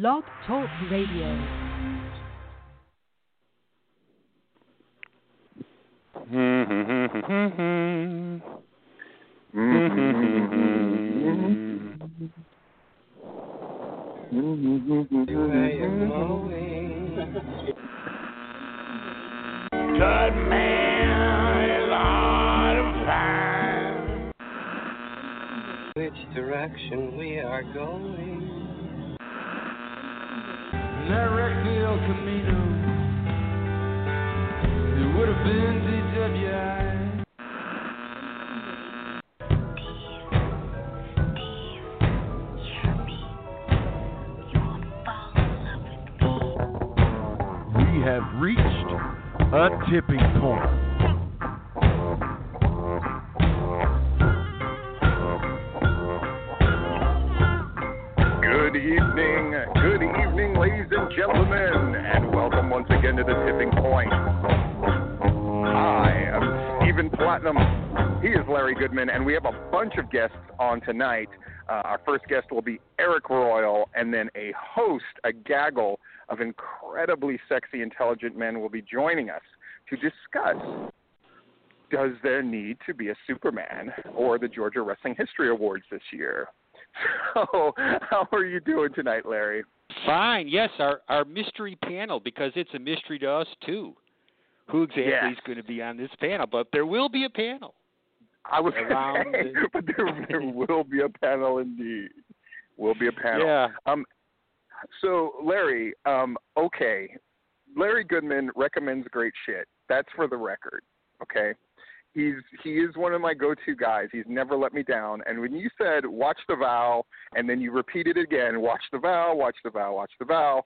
Blog Talk Radio. Good man is hard to find. Which direction we are going? The El Camino. It would have been DWI. We have reached a tipping point. Evening, good evening, ladies and gentlemen, and welcome once again to the Tipping Point. I am Stephen Platinum. He is Larry Goodman, and we have a bunch of guests on tonight. Uh, our first guest will be Arik Royal, and then a host, a gaggle of incredibly sexy, intelligent men will be joining us to discuss does there need to be a Superman or the Georgia Wrestling History Awards this year? So, how are you doing tonight, Larry? Fine. Yes, our our mystery panel because it's a mystery to us too. Who exactly Yes. is going to be on this panel? But there will be a panel. I was Around saying, the- but there, there will be a panel indeed. Will be a panel. Yeah. Um. So, Larry. Um. Okay. Larry Goodman recommends great shit. That's for the record. Okay. He's he is one of my go-to guys. He's never let me down. And when you said watch the vow, and then you repeated it again, watch the vow, watch the vow, watch the vow,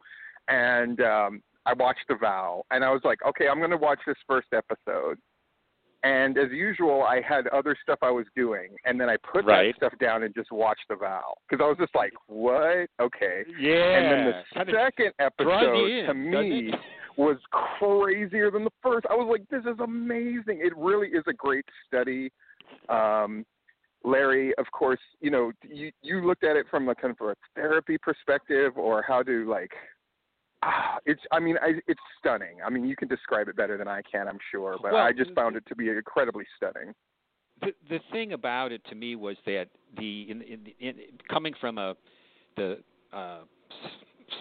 and um, I watched the vow, and I was like, okay, I'm going to watch this first episode. And as usual, I had other stuff I was doing, and then I put Right. that stuff down and just watched the vow because I was just like, what? Okay. Yeah. And then the second episode to me? was crazier than the first. I was like, this is amazing. It really is a great study. Um, Larry, of course, you know, you you looked at it from a kind of a therapy perspective or how to like ah, it's I mean, I, it's stunning. I mean, you can describe it better than I can, I'm sure, but Well, I just found it to be incredibly stunning. the the thing about it to me was that the in, in, in coming from a the uh,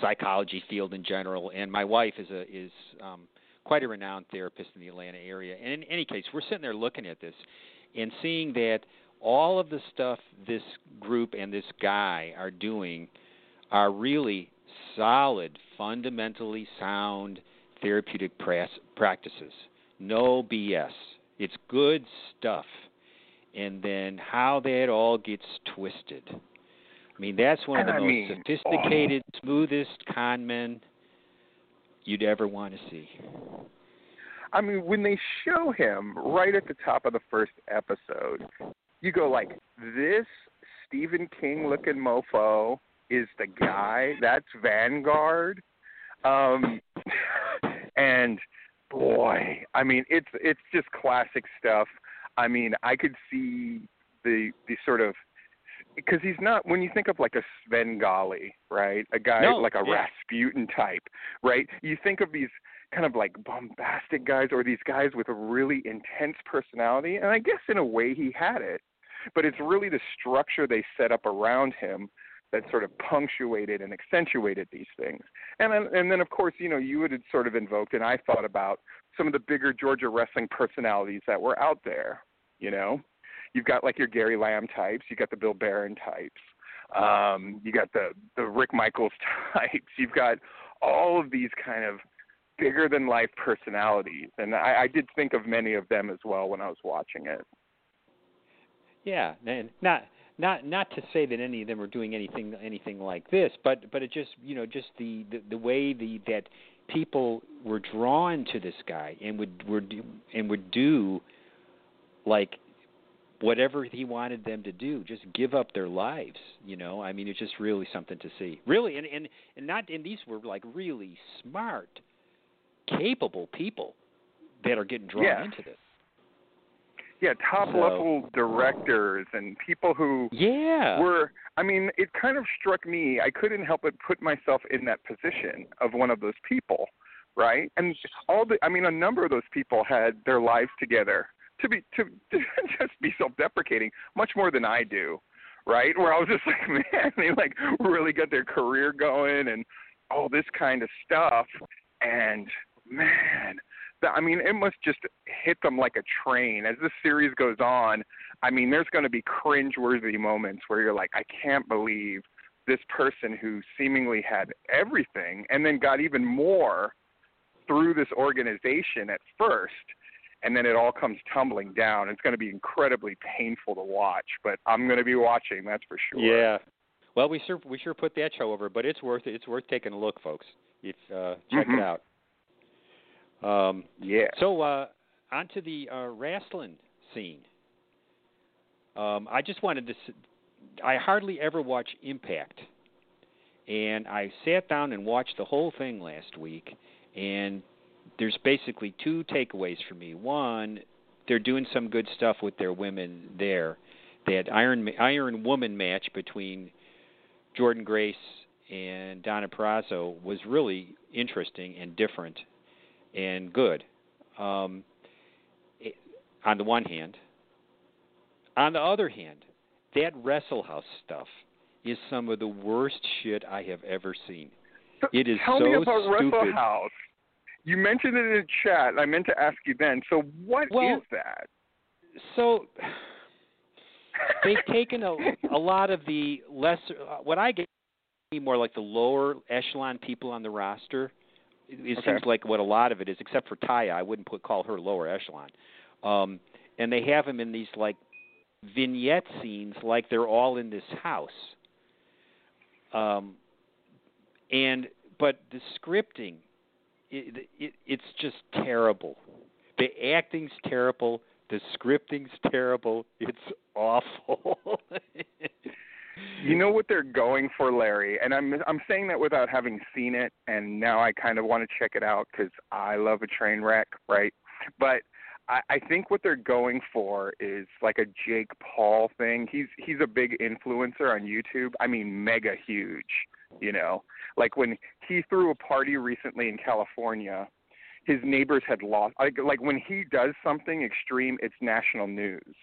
psychology field in general, and my wife is a is um, quite a renowned therapist in the Atlanta area. And in any case, we're sitting there looking at this and seeing that all of the stuff this group and this guy are doing are really solid, fundamentally sound therapeutic pras- practices. No BS. It's good stuff. And then how that all gets twisted. I mean, that's one of the I most mean, sophisticated, smoothest con men you'd ever want to see. I mean, when they show him right at the top of the first episode, you go like, "This Stephen King looking mofo is the guy. That's Vanguard." Um, and boy, I mean, it's it's just classic stuff. I mean, I could see the the sort of because he's not when you think of like a Svengali, right? A guy No, like a yeah. Rasputin type, right? You think of these kind of like bombastic guys or these guys with a really intense personality, and I guess in a way he had it, but it's really the structure they set up around him that sort of punctuated and accentuated these things. And then, and then of course, you know, you had sort of invoked, and I thought about some of the bigger Georgia wrestling personalities that were out there. You know, you've got like your Gary Lamb types, you got the Bill Barron types, um, you got the the Rick Michaels types, you've got all of these kind of bigger than life personalities, and I, I did think of many of them as well when I was watching it. Yeah, and not not not to say that any of them are doing anything anything like this, but but it just you know just the the, the way the that people were drawn to this guy and would were do, and would do like whatever he wanted them to do, just give up their lives. You know, I mean, it's just really something to see. Really, and and and not and these were like really smart, capable people that are getting drawn Yeah. into this. yeah, top So- level directors and people who Yeah. were I mean, it kind of struck me. I couldn't help but put myself in that position of one of those people, right? And all the I mean, a number of those people had their lives together to be to, to just be self-deprecating much more than I do, right? Where I was just like, man, they like really got their career going and all this kind of stuff and man, the, I mean, it must just hit them like a train. As this series goes on, I mean, there's going to be cringe-worthy moments where you're like, I can't believe this person who seemingly had everything and then got even more through this organization at first, and then it all comes tumbling down. It's going to be incredibly painful to watch, but I'm going to be watching. That's for sure. Yeah. Well, we sure we sure put that show over, but it's worth it. It's worth taking a look, folks. If uh, check Mhm. it out. Um, Yeah. so uh, on to the uh, wrestling scene. Um, I just wanted to. s- I hardly ever watch Impact, and I sat down and watched the whole thing last week. And there's basically two takeaways for me. One, they're doing some good stuff with their women there. That Iron Iron Woman match between Jordynne Grace and Deonna Purrazzo was really interesting and different and good. Um, it, on the one hand, on the other hand, that Wrestle House stuff is some of the worst shit I have ever seen. It is Tell so me about Wrestle stupid. House. You mentioned it in the chat. I meant to ask you then. So what is Well- that? So they've taken a, a lot of the lesser, what I get more like the lower echelon people on the roster. It, it Okay. seems like what a lot of it is, except for Taya. I wouldn't put call her lower echelon. Um, and they have them in these like vignette scenes, like they're all in this house. Um, and but the scripting, it, it, it's just terrible. The acting's terrible. The scripting's terrible. It's awful. You know what they're going for, Larry, and I'm I'm saying that without having seen it, and now I kind of want to check it out because I love a train wreck, right? But I, I think what they're going for is like a Jake Paul thing. He's he's a big influencer on YouTube. I mean, mega huge. You know, like when he threw a party recently in California, his neighbors had lost. Like like when he does something extreme, it's national news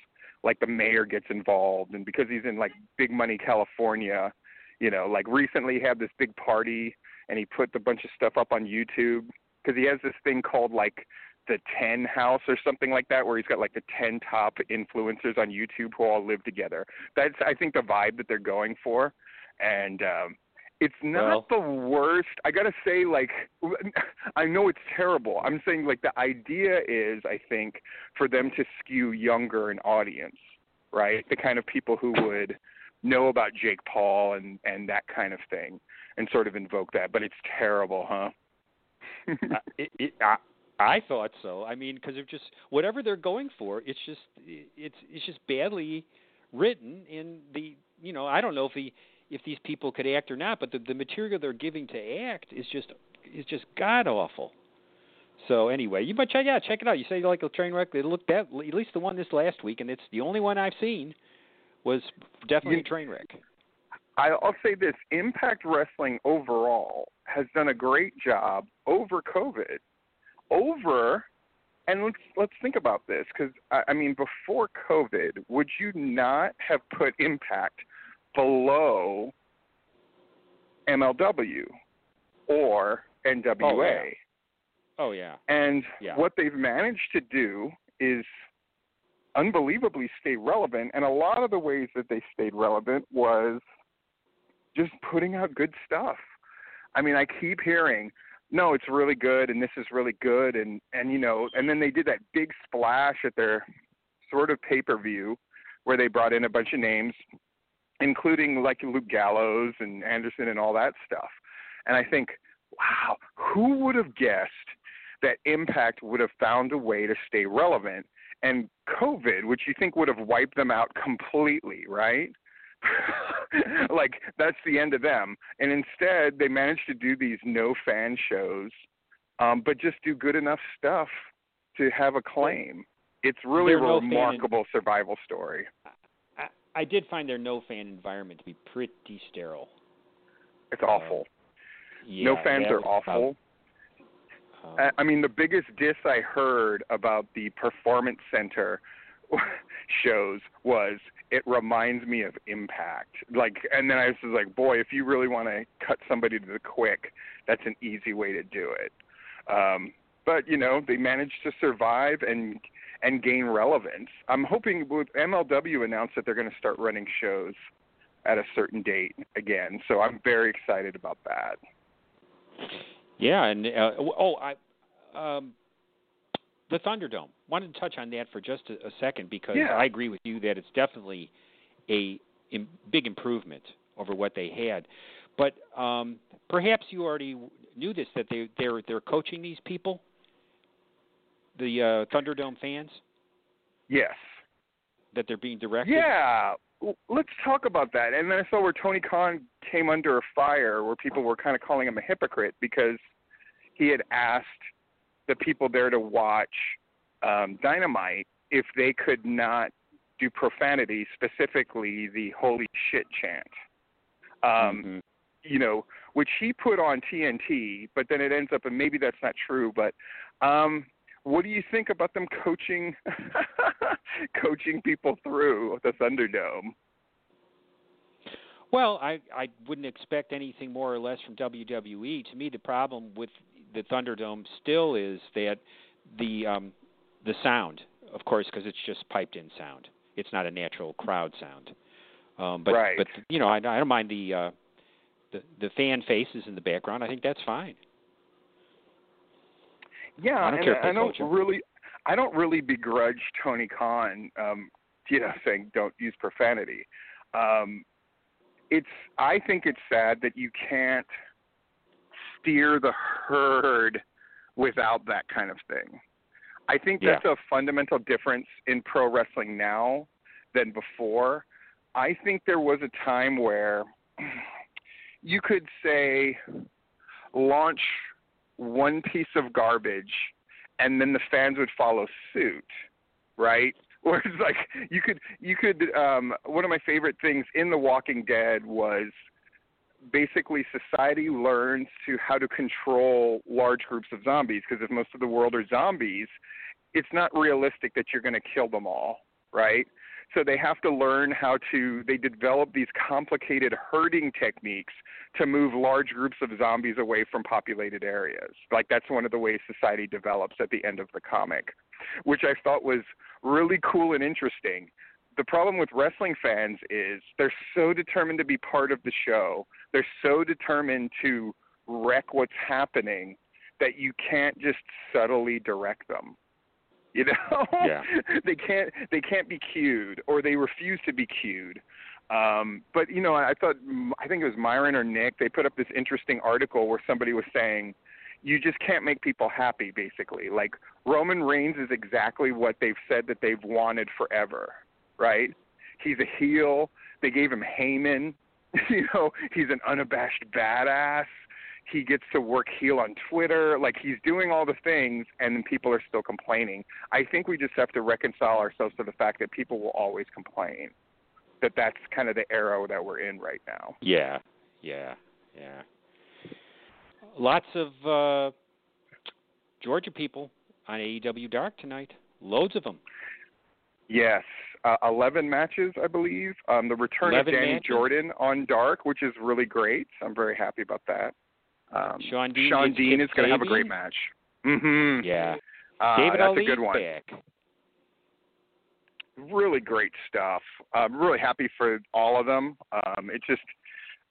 like the mayor gets involved and because he's in like big money California, you know, like recently he had this big party and he put a bunch of stuff up on YouTube because he has this thing called like the 10 house or something like that where he's got like the 10 top influencers on YouTube who all live together. That's I think the vibe that they're going for and um it's not the worst. I got to say like I know it's terrible. I'm saying like the idea is I think for them to skew younger an audience, right? The kind of people who would know about Jake Paul and and that kind of thing, and sort of invoke that. But it's terrible, huh? Uh, it, it, I, I thought so. I mean, because of just whatever they're going for, it's just it's it's just badly written. In the you know, I don't know if the if these people could act or not, but the the material they're giving to act is just is just god awful. So anyway, you might check out, check it out. You say you like a train wreck. It looked that at least the one this last week, and it's the only one I've seen was definitely You- a train wreck. I'll say this: Impact Wrestling overall has done a great job over COVID, over. And let's let's think about this because I, I mean, before COVID, would you not have put Impact below MLW or NWA? Oh, yeah. Oh yeah. And Yeah. what they've managed to do is unbelievably stay relevant. And a lot of the ways that they stayed relevant was just putting out good stuff. I mean, I keep hearing, no, it's really good and this is really good and and you know, and then they did that big splash at their sort of pay-per-view where they brought in a bunch of names including like Luke Gallows and Anderson and all that stuff. And I think, wow, who would have guessed that Impact would have found a way to stay relevant and COVID, which you think would have wiped them out completely, right? like that's the end of them. And instead, they managed to do these no fan shows, um, but just do good enough stuff to have a claim. It's really a no fan remarkable survival story. I, did find their no fan environment to be pretty sterile. It's awful. Yeah, no fans are was about- awful. um, I- I mean, the biggest diss I heard about the Performance Center shows was it reminds me of Impact. Like, and then I was just like, boy, if you really want to cut somebody to the quick, that's an easy way to do it. Um, but you know, they managed to survive and and gain relevance. I'm hoping with MLW announced that they're going to start running shows at a certain date again. So I'm very excited about that. Yeah, and uh, oh, I um, the Thunderdome. Wanted to touch on that for just a, a second because Yeah. I agree with you that it's definitely a im- big improvement over what they had. But um, perhaps you already knew this that they they're they're coaching these people, the uh, Thunderdome fans, Yes. that they're being directed. Yeah, let's talk about that. And then I saw where Tony Khan came under a fire, where people were kind of calling him a hypocrite because he had asked the people there to watch um, Dynamite if they could not do profanity, specifically the "Holy shit" chant. Um, Mhm. you know, which he put on TNT, but then it ends up, and maybe that's not true, but um, what do you think about them coaching coaching people through the Thunderdome? Well, I I wouldn't expect anything more or less from WWE. To me, the problem with the Thunderdome still is that the um, the sound, of course, because it's just piped in sound. It's not a natural crowd sound. Um, but Right. but you know, I, I don't mind the uh, the the fan faces in the background. I think that's fine. Yeah, I don't and care if I don't really, I don't really begrudge Tony Khan, um, you know, saying don't use profanity. Um, it's, I think it's sad that you can't steer the herd without that kind of thing. I think Yeah. that's a fundamental difference in pro wrestling now than before. I think there was a time where you could say launch one piece of garbage and then the fans would follow suit, right? Whereas like you could you could um one of my favorite things in The Walking Dead was basically society learns to how to control large groups of zombies because if most of the world are zombies, it's not realistic that you're going to kill them all, right? So they have to learn how to they develop these complicated herding techniques to move large groups of zombies away from populated areas. Like that's one of the ways society develops at the end of the comic, which I thought was really cool and interesting. The problem with wrestling fans is they're so determined to be part of the show. They're so determined to wreck what's happening that you can't just subtly direct them. You know? Yeah. they can't they can't be cued or they refuse to be cued. Um, but you know, I thought I think it was Myron or Nick. They put up this interesting article where somebody was saying, "You just can't make people happy." Basically, like Roman Reigns is exactly what they've said that they've wanted forever, right? He's a heel. They gave him Heyman. you know, he's an unabashed badass. He gets to work heel on Twitter. Like he's doing all the things, and then people are still complaining. I think we just have to reconcile ourselves to the fact that people will always complain that that's kind of the arrow that we're in right now. Yeah, yeah, yeah. Lots of uh, Georgia people on AEW Dark tonight. Loads of them. Yes, uh, 11 matches, I believe. Um, the return of Danny matches? Jordan on Dark, which is really great. I'm very happy about that. Um, Shawn Dean Shawn Dean is going to have a great match. Mm-hmm. Yeah. Uh, David that's Ali's a good one. back. really great stuff. I'm really happy for all of them. Um, it's just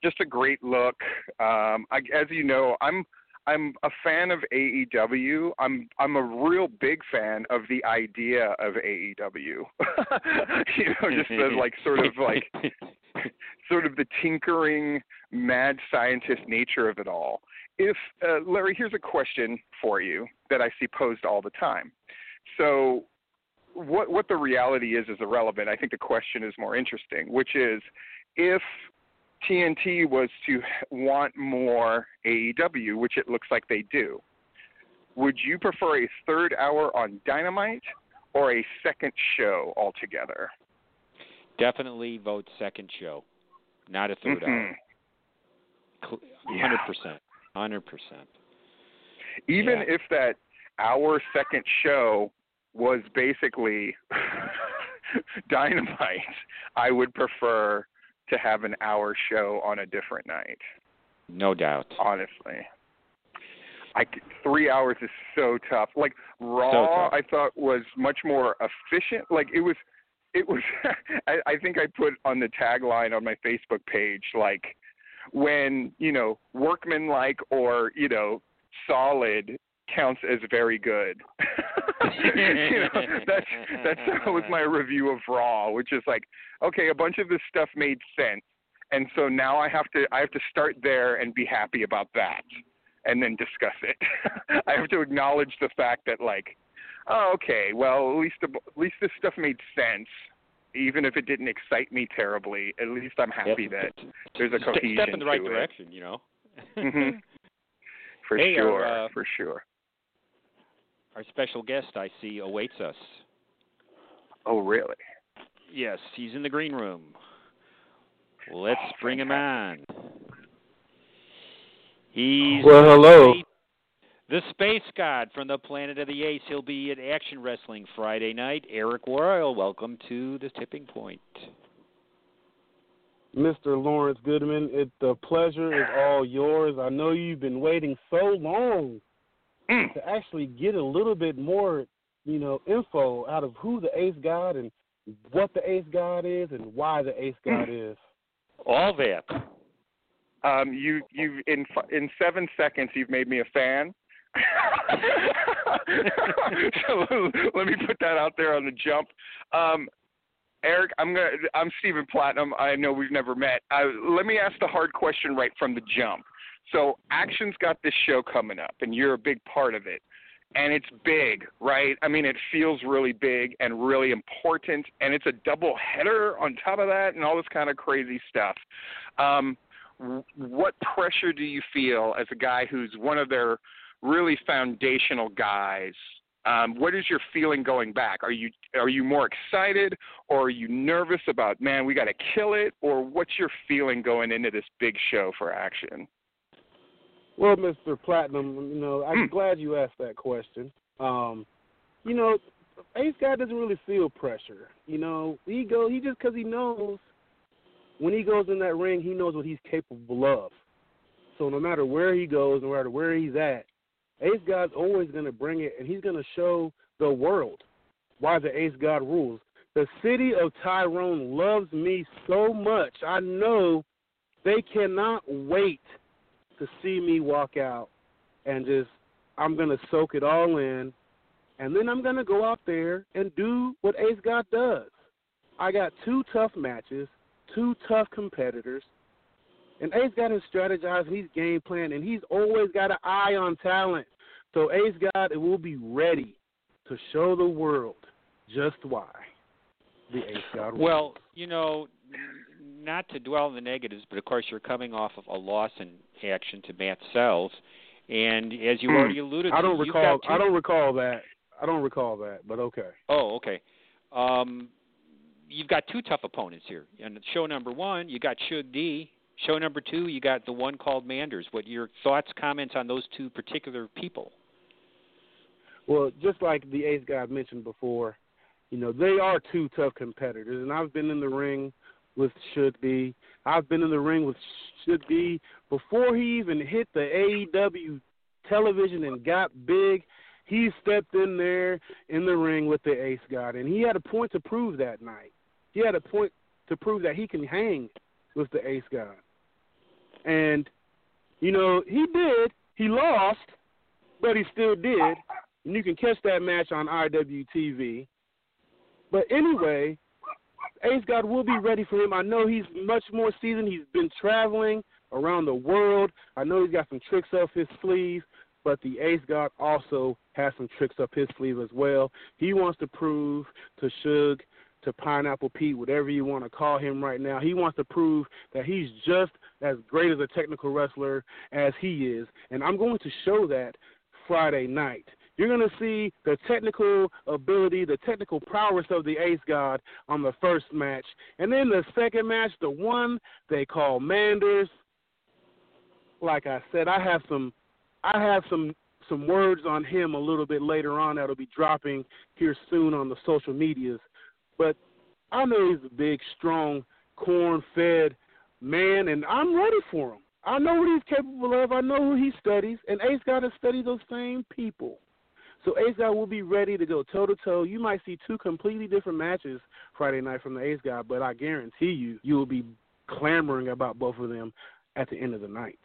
just a great look. Um, I, as you know, I'm I'm a fan of AEW. I'm I'm a real big fan of the idea of AEW. you know, just the like sort of like sort of the tinkering, mad scientist nature of it all. If uh, Larry, here's a question for you that I see posed all the time. So, what what the reality is is irrelevant. I think the question is more interesting, which is if TNT was to want more AEW, which it looks like they do, would you prefer a third hour on Dynamite or a second show altogether? Definitely vote second show, not a 3rd Mhm. hour. Cl- Yeah. Hundred percent. Even Yeah. if that hour second show was basically dynamite, I would prefer to have an hour show on a different night. No doubt. honestly. I three hours is so tough. Like Raw, tough. I thought was much more efficient. Like it was, it was. I, I think I put on the tagline on my Facebook page like when you know workmanlike or you know solid counts as very good. you know, that's that's that was my review of Raw, which is like okay, a bunch of this stuff made sense and so now I have to I have to start there and be happy about that, and then discuss it. I have to acknowledge the fact that like, oh, okay, well at least at least this stuff made sense, even if it didn't excite me terribly. At least I'm happy that there's a Step- cohesion Step in the right to it. direction, you know. Mhm. For Hey, our, sure, uh, for sure. Our special guest I see awaits us. Oh really? Yes, he's in the green room. Let's Oh, bring him on. He's Well, hello. The- The space god from the planet of the Ace. He'll be at Action Wrestling Friday night. Arik Royal, welcome to the tipping point. Mr. Lawrence Goodman, it the pleasure is all yours. I know you've been waiting so long Mm. to actually get a little bit more, you know, info out of who the Ace God and what the Ace God is and why the Ace God is. All that. Um, you you in in seven seconds you've made me a fan. So let me put that out there on the jump. Um, Arik, I'm gonna I'm Stephen Platinum. I know we've never met. Uh, let me ask the hard question right from the jump. So Action's got this show coming up, and you're a big part of it. And it's big, right? I mean, it feels really big and really important, and it's a double header on top of that, and all this kind of crazy stuff. Um, what pressure do you feel as a guy who's one of their really foundational guys? Um, what is your feeling going back? Are you are you more excited, or are you nervous about man, we got to kill it, or what's your feeling going into this big show for action? Well, Mr. Platinum, you know, I'm Hmm. glad you asked that question. Um, you know, Ace Guy doesn't really feel pressure. You know, he go he just because he knows when he goes in that ring, he knows what he's capable of. So no matter where he goes, no matter where he's at, Ace God's always going to bring it, and he's going to show the world why the Ace God rules. The city of Tyrone loves me so much. I know they cannot wait to see me walk out and just I'm gonna soak it all in and then I'm gonna go out there and do what Ace God does. I got two tough matches, two tough competitors, and Ace God is strategizing, he's game plan, and he's always got an eye on talent. So Ace God it will be ready to show the world just why the Ace God rules. Well, you know, not to dwell on the negatives, but of course you're coming off of a loss in action to Matt Sells, and as you Hmm. already alluded I to, don't you've recall got two- I don't recall that. I don't recall that, but okay. Oh, okay. Um, you've got two tough opponents here. And show number one, you got Suge D. Show number two, you got the one called Manders. What your thoughts, comments on those two particular people? Well, just like the Ace guy mentioned before, you know, they are two tough competitors, and I've been in the ring with Suge D. I've been in the ring with Suge D before he even hit the AEW television and got big. He stepped in there in the ring with the Ace God, and he had a point to prove that night. He had a point to prove that he can hang with the Ace God. And, you know, he did. He lost, but he still did. And you can catch that match on IWTV. But anyway, Ace God will be ready for him. I know he's much more seasoned. He's been traveling around the world. I know he's got some tricks up his sleeve, but the Ace God also has some tricks up his sleeve as well. He wants to prove to Suge, to Pineapple Pete, whatever you want to call him right now, he wants to prove that he's just as great as a technical wrestler as he is. And I'm going to show that Friday night. You're going to see the technical ability, the technical prowess of the Ace God on the first match. And then the second match, the one they call Manders. Like I said, I have some I have some some words on him a little bit later on that'll be dropping here soon on the social medias. But I know he's a big, strong, corn fed man and I'm ready for him. I know what he's capable of. I know who he studies, and Ace got to study those same people. So Ace Guy will be ready to go toe to toe. You might see two completely different matches Friday night from the Ace Guy, but I guarantee you, you will be clamoring about both of them at the end of the night.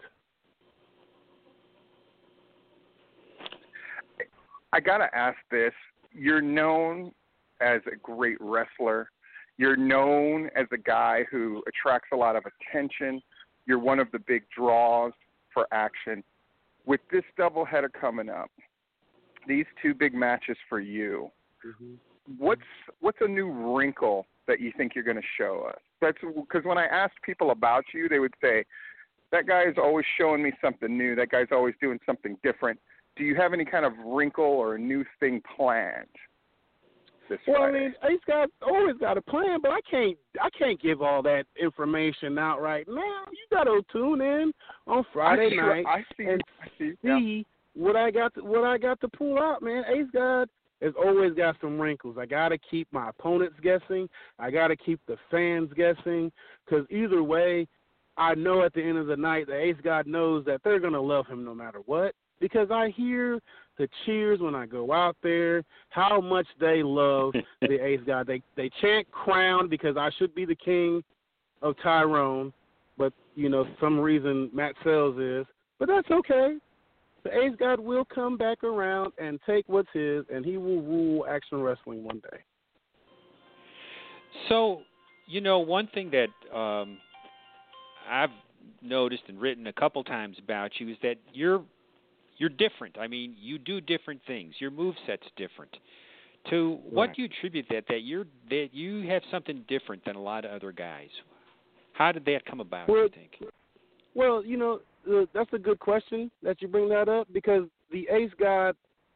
I gotta ask this: You're known as a great wrestler. You're known as a guy who attracts a lot of attention. You're one of the big draws for action. With this doubleheader coming up, these two big matches for you, Mm-hmm. what's what's a new wrinkle that you think you're going to show us? That's because when I asked people about you, they would say that guy is always showing me something new. That guy's always doing something different. Do you have any kind of wrinkle or a new thing planned this Well, I Friday? mean, Ace got always got a plan, but I can't I can't give all that information out right now. You got to tune in on Friday I, night I see. and I see. yeah. see what I got to, what I got to pull out, man. Ace God has always got some wrinkles. I got to keep my opponents guessing. I got to keep the fans guessing because either way, I know at the end of the night, the Ace God knows that they're gonna love him no matter what because I hear the cheers when I go out there. How much they love the Ace God. They they chant crown because I should be the king of Tyrone, but you know some reason Matt Sells is. But that's okay. The Ace God will come back around and take what's his, and he will rule action wrestling one day. So, you know, one thing that um, I've noticed and written a couple times about you is that you're you're different. I mean, you do different things. Your move set's different. To what Right. do you attribute that? That you're that you have something different than a lot of other guys. How did that come about? Well, you think? Well, you know, uh, that's a good question that you bring that up because the Ace guy,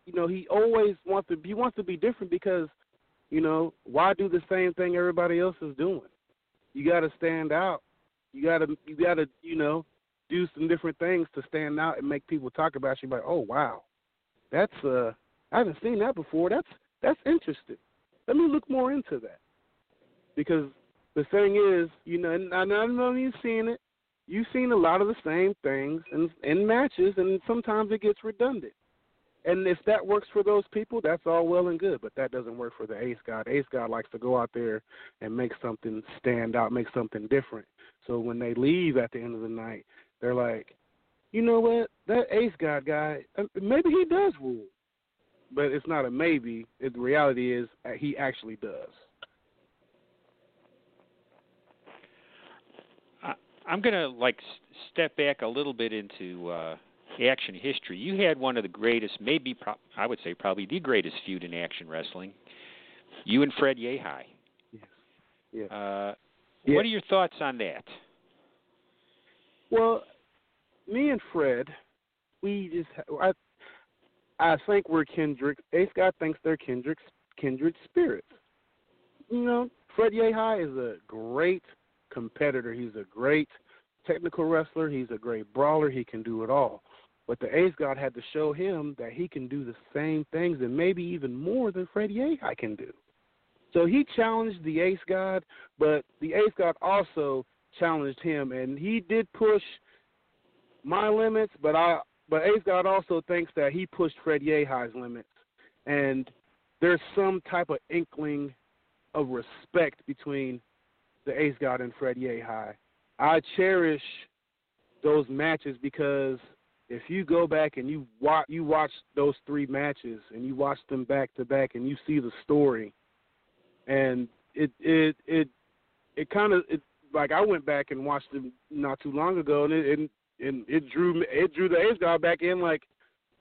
you know, he always wants to he wants to be different because, you know, why do the same thing everybody else is doing? You got to stand out. You got to you got to, you know, do some different things to stand out and make people talk about you like, "Oh, wow. That's uh I haven't seen that before. That's that's interesting. Let me look more into that." Because the thing is, you know, and I know you've seen it you've seen a lot of the same things in in matches, and sometimes it gets redundant. And if that works for those people, that's all well and good. But that doesn't work for the Ace God. Ace God likes to go out there and make something stand out, make something different. So when they leave at the end of the night, they're like, you know what? That Ace God guy, uh, maybe he does rule. But it's not a maybe. It, the reality is uh, he actually does. I, I'm going to like s- step back a little bit into uh, action history. You had one of the greatest, maybe pro- I would say probably the greatest feud in action wrestling. You and Fred Yehi. Yes. Yes. Uh, Yeah. What are your thoughts on that? Well, me and Fred, we just I I think we're kindred. Ace God thinks they're kindred kindred spirits. You know, Fred Yehi is a great competitor. He's a great technical wrestler. He's a great brawler. He can do it all. But the Ace God had to show him that he can do the same things and maybe even more than Fred Yehi can do. So he challenged the Ace God, but the Ace God also challenged him, and he did push my limits. But I, but Ace God also thinks that he pushed Fred Yehi's limits, and there's some type of inkling of respect between the Ace God and Fred Yehi. I cherish those matches because if you go back and you watch you watch those three matches and you watch them back to back and you see the story and it it it it kind of it like I went back and watched them not too long ago and it and, and it drew it drew the Ace guy back in like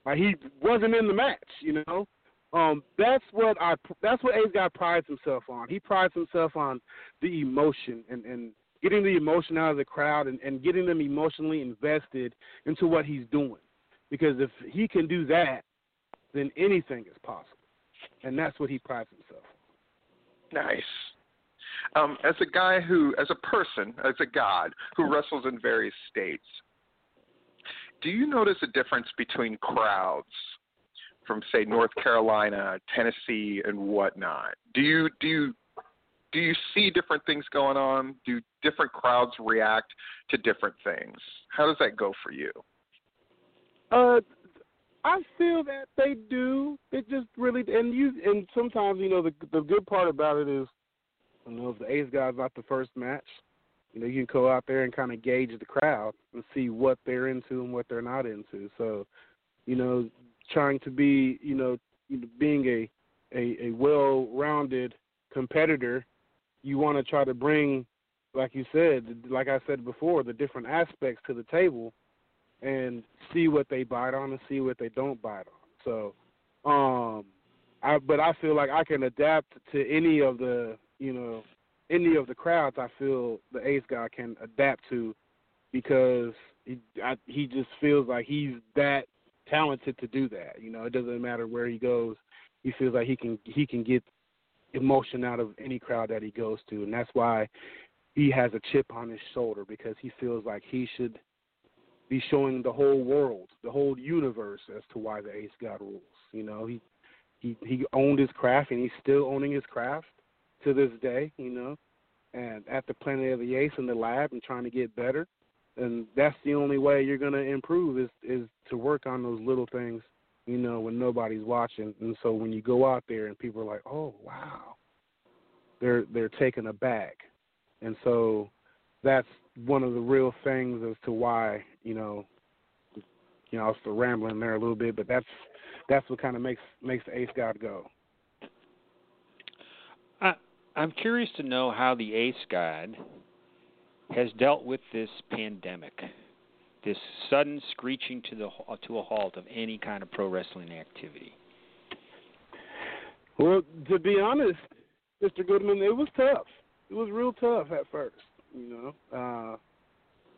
like he wasn't in the match you know um that's what I that's what Ace guy prides himself on he prides himself on the emotion and and getting the emotion out of the crowd and, and getting them emotionally invested into what he's doing because if he can do that then anything is possible. And that's what he prides himself on. Nice. Um, as a guy who, as a person, as a god who wrestles in various states, do you notice a difference between crowds from, say, North Carolina, Tennessee, and whatnot? Do you do you do you see different things going on? Do different crowds react to different things? How does that go for you? Uh, I feel that they do. It just really and you and sometimes you know the the good part about it is, you know, if the Ace guy's not the first match, you know, you can go out there and kind of gauge the crowd and see what they're into and what they're not into. So, you know, trying to be, you know, being a a, a well-rounded competitor, you want to try to bring, like you said, like I said before, the different aspects to the table and see what they bite on and see what they don't bite on. So, um, I but I feel like I can adapt to any of the you know any of the crowds. I feel the Ace guy can adapt to because he I, he just feels like he's that talented to do that. You know, it doesn't matter where he goes. He feels like he can he can get emotion out of any crowd that he goes to, and that's why he has a chip on his shoulder because he feels like he should be showing the whole world, the whole universe as to why the Ace God rules. You know, he he he owned his craft and he's still owning his craft to this day, you know. And at the Planet of the Ace in the lab and trying to get better. And that's the only way you're gonna improve is is to work on those little things, you know, when nobody's watching. And so when you go out there and people are like, Oh, wow they're they're taken aback. And so that's one of the real things as to why you know you know I was still rambling there a little bit, but that's that's what kind of makes makes the Ace God go. I'm curious to know how the Ace God has dealt with this pandemic, this sudden screeching to the to a halt of any kind of pro wrestling activity. Well, to be honest, Mr. Goodman, it was tough. It was real tough at first, you know. Uh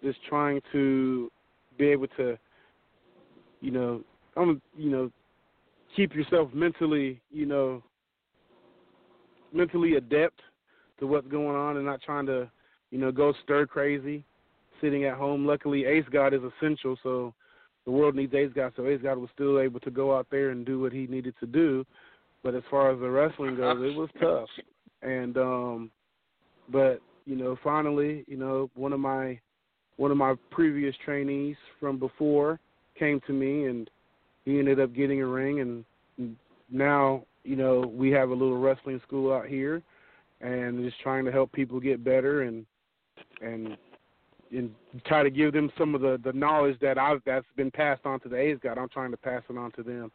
just trying to be able to you know, I'm you know, keep yourself mentally, you know, mentally adept to what's going on and not trying to, you know, go stir crazy sitting at home. Luckily Ace God is essential, so the world needs Ace God, so Ace God was still able to go out there and do what he needed to do. But as far as the wrestling goes, it was tough. And um but, you know, finally, you know, one of my one of my previous trainees from before came to me and he ended up getting a ring and now, you know, we have a little wrestling school out here and just trying to help people get better and and and try to give them some of the the knowledge that I've that's been passed on to the Ace God. I'm trying to pass it on to them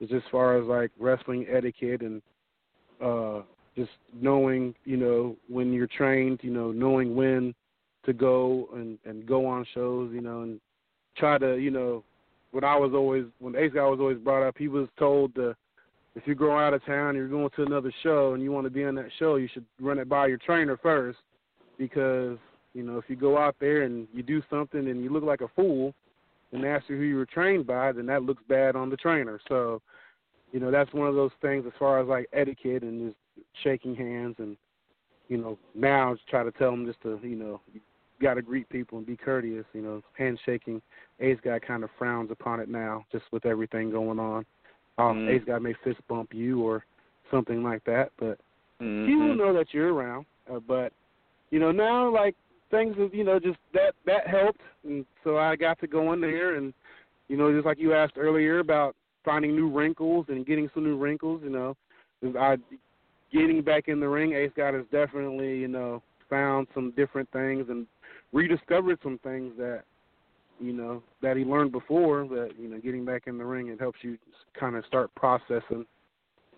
is as far as like wrestling etiquette and uh just knowing, you know, when you're trained, you know, knowing when to go and and go on shows, you know, and try to, you know, what I was always when Ace guy was always brought up, he was told to if you're going out of town, you're going to another show, and you want to be on that show, you should run it by your trainer first, because you know if you go out there and you do something and you look like a fool, and ask you who you were trained by, then that looks bad on the trainer. So, you know, that's one of those things as far as like etiquette and just shaking hands and you know now try to tell them just to you know you got to greet people and be courteous. You know, handshaking. Ace guy kind of frowns upon it now, just with everything going on. Um, Mm. Ace guy may fist bump you or something like that, but Mm-hmm. he will know that you're around. Uh, but you know now, like things, have, you know, just that that helped, and so I got to go in there and you know, just like you asked earlier about finding new wrinkles and getting some new wrinkles. You know, I getting back in the ring. Ace God has definitely you know found some different things and rediscovered some things that you know that he learned before. That you know, getting back in the ring it helps you kind of start processing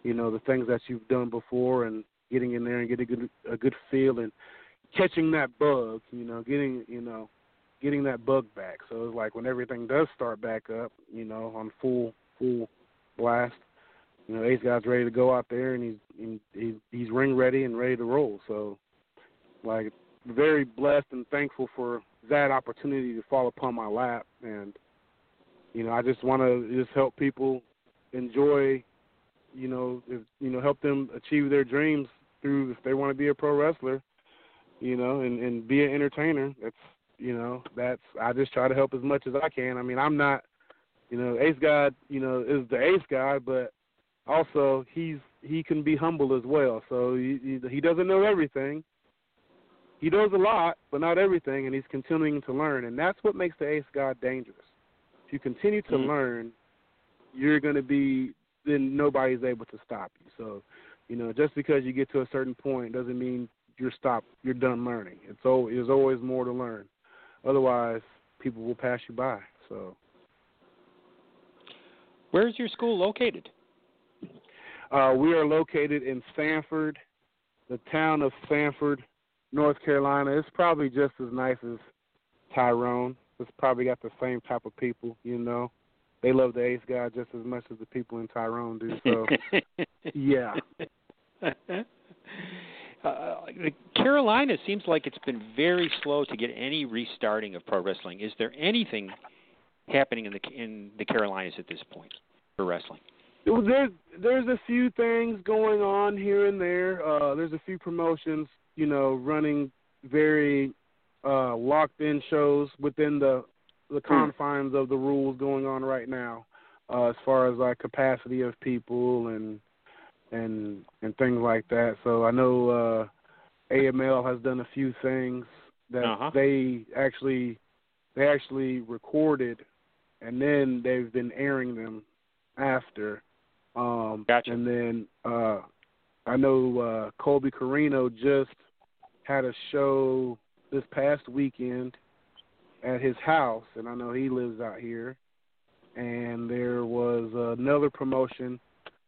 you know the things that you've done before and getting in there and getting a good a good feel and catching that bug. You know, getting you know getting that bug back. So it's like when everything does start back up, you know, on full full blast, you know, Ace guy's ready to go out there and he's he's he's ring ready and ready to roll. So like very blessed and thankful for that opportunity to fall upon my lap and you know, I just want to just help people enjoy, you know, if, you know, help them achieve their dreams through if they want to be a pro wrestler, you know, and and be an entertainer. That's you know, that's I just try to help as much as I can. I mean, I'm not, you know, Ace God, you know, is the Ace guy, but also he's he can be humble as well. So he he doesn't know everything. He knows a lot, but not everything, and he's continuing to learn, and that's what makes the Ace God dangerous. If you continue to Mm. learn, you're going to be then nobody's able to stop you. So, you know, just because you get to a certain point doesn't mean you're stopped. You're done learning. It's al there's always more to learn. Otherwise, people will pass you by. So, Where is your school located? uh, we are located in Sanford, the town of Sanford, North Carolina. It's probably just as nice as Tyrone. It's probably got the same type of people, you know. They love the Ace guy just as much as the people in Tyrone do. So, yeah. Uh, the Carolina seems like it's been very slow to get any restarting of pro wrestling. Is there anything happening in the in the Carolinas at this point for wrestling? There's there's a few things going on here and there. Uh, there's a few promotions, you know, running very uh, locked in shows within the the confines of the rules going on right now, uh, as far as like capacity of people and and and things like that. So I know uh, AML has done a few things that Uh-huh. they actually they actually recorded, and then they've been airing them after. Um, Gotcha. And then uh, I know uh, Colby Corino just had a show this past weekend at his house, and I know he lives out here. And there was another promotion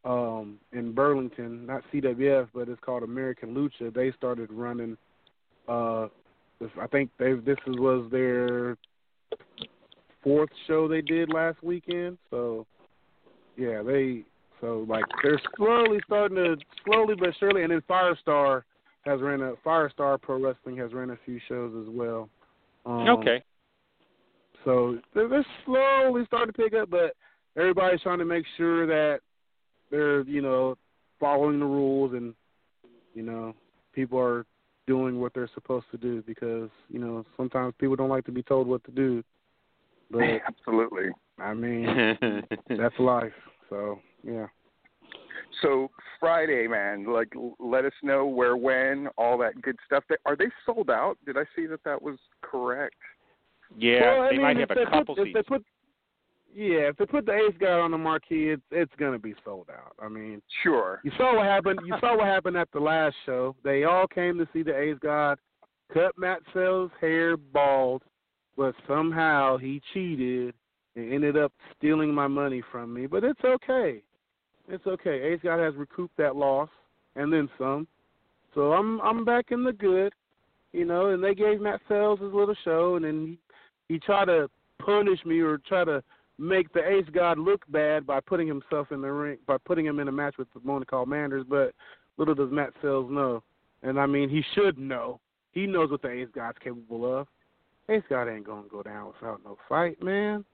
um, in Burlington, not CWF, but it's called American Lucha. They started running. Uh, I think they this was their fourth show they did last weekend. So yeah, they so like they're slowly starting to slowly but surely, and then Firestar has ran a Firestar Pro Wrestling has ran a few shows as well. Um, okay. so they're, they're slowly starting to pick up, but everybody's trying to make sure that they're, you know, following the rules and, you know, people are doing what they're supposed to do because, you know, sometimes people don't like to be told what to do. But Absolutely. I mean, that's life. So yeah. So Friday, man, like let us know where, when, all that good stuff. They, are they sold out? Did I see that that was correct? yeah, well, they mean, might have a couple put, if seats. they put, yeah, if they put the Ace guy on the marquee, it's it's gonna be sold out. I mean, Sure. You saw what happened. You saw what happened at the last show. They all came to see the Ace God cut Matt Sell's hair bald, but somehow he cheated and ended up stealing my money from me. But it's okay. It's okay. Ace God has recouped that loss and then some. So I'm I'm back in the good, you know. And they gave Matt Sells his little show, and then he, he tried to punish me or try to make the Ace God look bad by putting himself in the ring by putting him in a match with Monica Manders, but little does Matt Sells know. And I mean he should know. He knows what the Ace God's capable of. Ace God ain't gonna go down without no fight, man.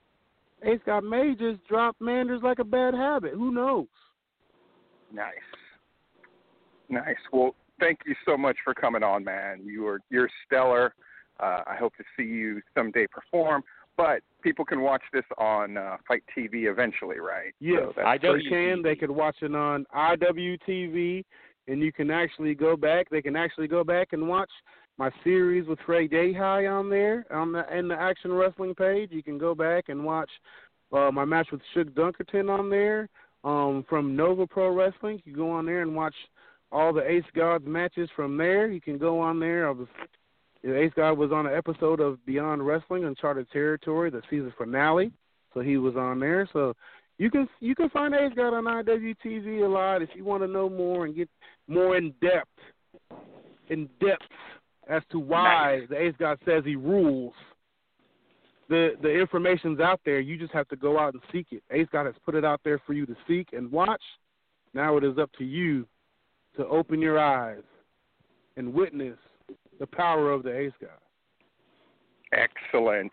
Ace God may just drop Manders like a bad habit. Who knows? Nice. Nice. Well, thank you so much for coming on, man. You are you're stellar. Uh, I hope to see you someday perform. But people can watch this on uh, Fight TV eventually, right? Yes, So they can. They could watch it on IWTV, and you can actually go back. They can actually go back and watch my series with Fred Yehi on there on the in the Action Wrestling page. You can go back and watch uh, my match with Shug Dunkerton on there. Um, from Nova Pro Wrestling, you go on there and watch all the Ace Gods matches from there. You can go on there. I was Ace God was on an episode of Beyond Wrestling Uncharted Territory, the season finale. So he was on there. So you can you can find Ace God on IWTV a lot if you want to know more and get more in depth, in depth as to why the Ace God says he rules. The the information's out there. You just have to go out and seek it. Ace God has put it out there for you to seek and watch. Now it is up to you to open your eyes and witness the power of the Ace God. excellent.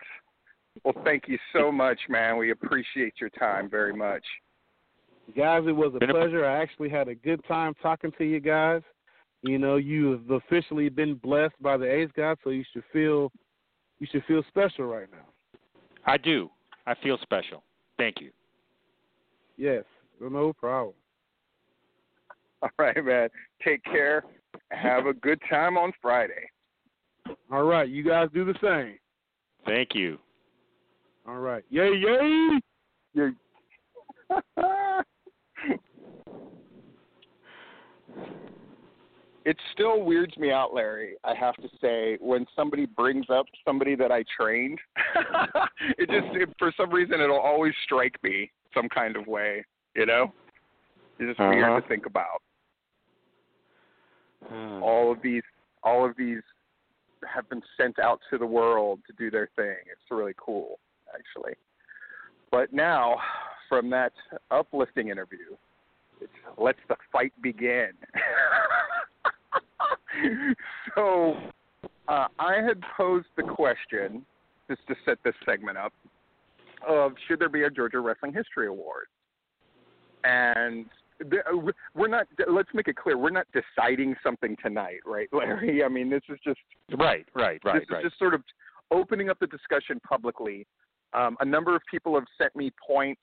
Well, thank you so much, man. We appreciate your time very much. Guys, it was a pleasure. I actually had a good time talking to you guys. You know, you have officially been blessed by the Ace God, so you should feel you should feel special right now. I do. I feel special. Thank you. Yes, no problem. All right, man. Take care. Have a good time on Friday. All right, you guys do the same. Thank you. All right. Yay, yay! Yeah. it still weirds me out, Larry. I have to say, when somebody brings up somebody that I trained, it just it, for some reason it'll always strike me some kind of way. You know, it's just Uh-huh. weird to think about. All of these, all of these have been sent out to the world to do their thing. It's really cool, actually. But now, from that uplifting interview, it's let's the fight begin. so, uh, I had posed the question, just to set this segment up, of should there be a Georgia Wrestling History Award? And the, uh, we're not. Let's make it clear, we're not deciding something tonight, right, Larry? I mean, this is just Right, right, right, this right. is just sort of opening up the discussion publicly. Um, a number of people have sent me points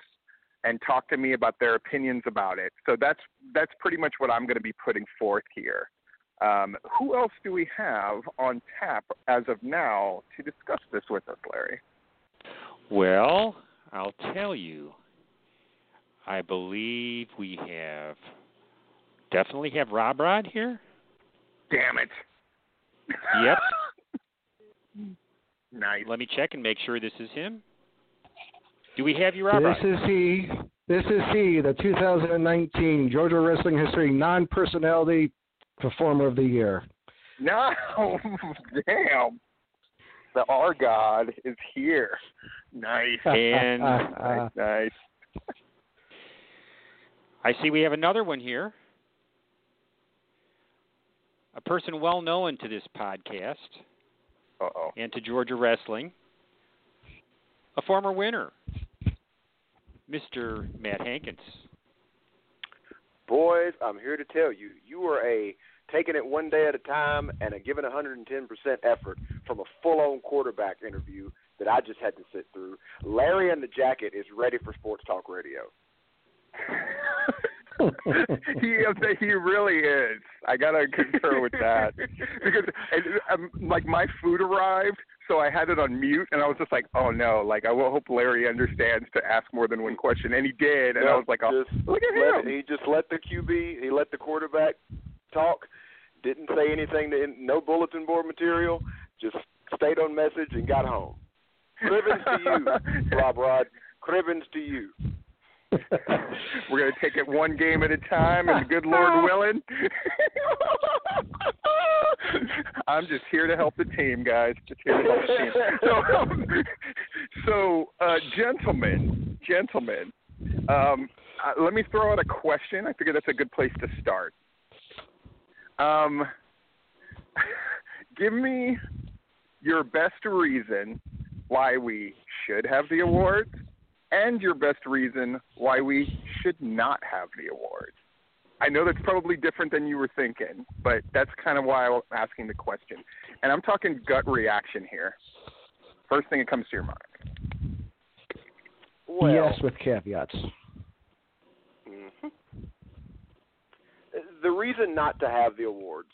and talked to me about their opinions about it. So that's that's pretty much what I'm going to be putting forth here. Um, who else do we have on tap as of now to discuss this with us, Larry? Well, I'll tell you. I believe we have definitely have Rob Rod here. Damn it! Yep. nice. Let me check and make sure this is him. Do we have you, Rob Rod? This is he. This is he, the 2019 Georgia Wrestling History Non-Personality Performer of the Year. No, damn. The R God is here. Nice. And nice, nice. I see we have another one here. A person well known to this podcast Uh oh. and to Georgia Wrestling. A former winner, Mr. Matt Hankins. Boys, I'm here to tell you, you are a taking it one day at a time and a giving 110% effort from a full-on quarterback interview that I just had to sit through. Larry and the Jacket is ready for sports talk radio. he he really is. I gotta concur with that because um, like my food arrived, so I had it on mute, and I was just like, oh no, like I will hope Larry understands to ask more than one question, and he did, and I was like, oh, just look at him. he just let the QB, he let the quarterback talk, didn't say anything, to, no bulletin board material, just stayed on message and got home. Cribbins to you, Rob Rod. Cribbins to you. We're gonna take it one game at a time, and good Lord willing. I'm just here to help the team, guys. Just here to help the team. So, um, so uh, gentlemen, gentlemen, um, uh, let me throw out a question. I figure that's a good place to start. Um, give me your best reason why we should have the awards and your best reason why we should not have the awards. I know that's probably different than you were thinking, but that's kind of why I'm asking the question. And I'm talking gut reaction here. First thing that comes to your mind. Well, yes, with caveats. Mhm. The reason not to have the awards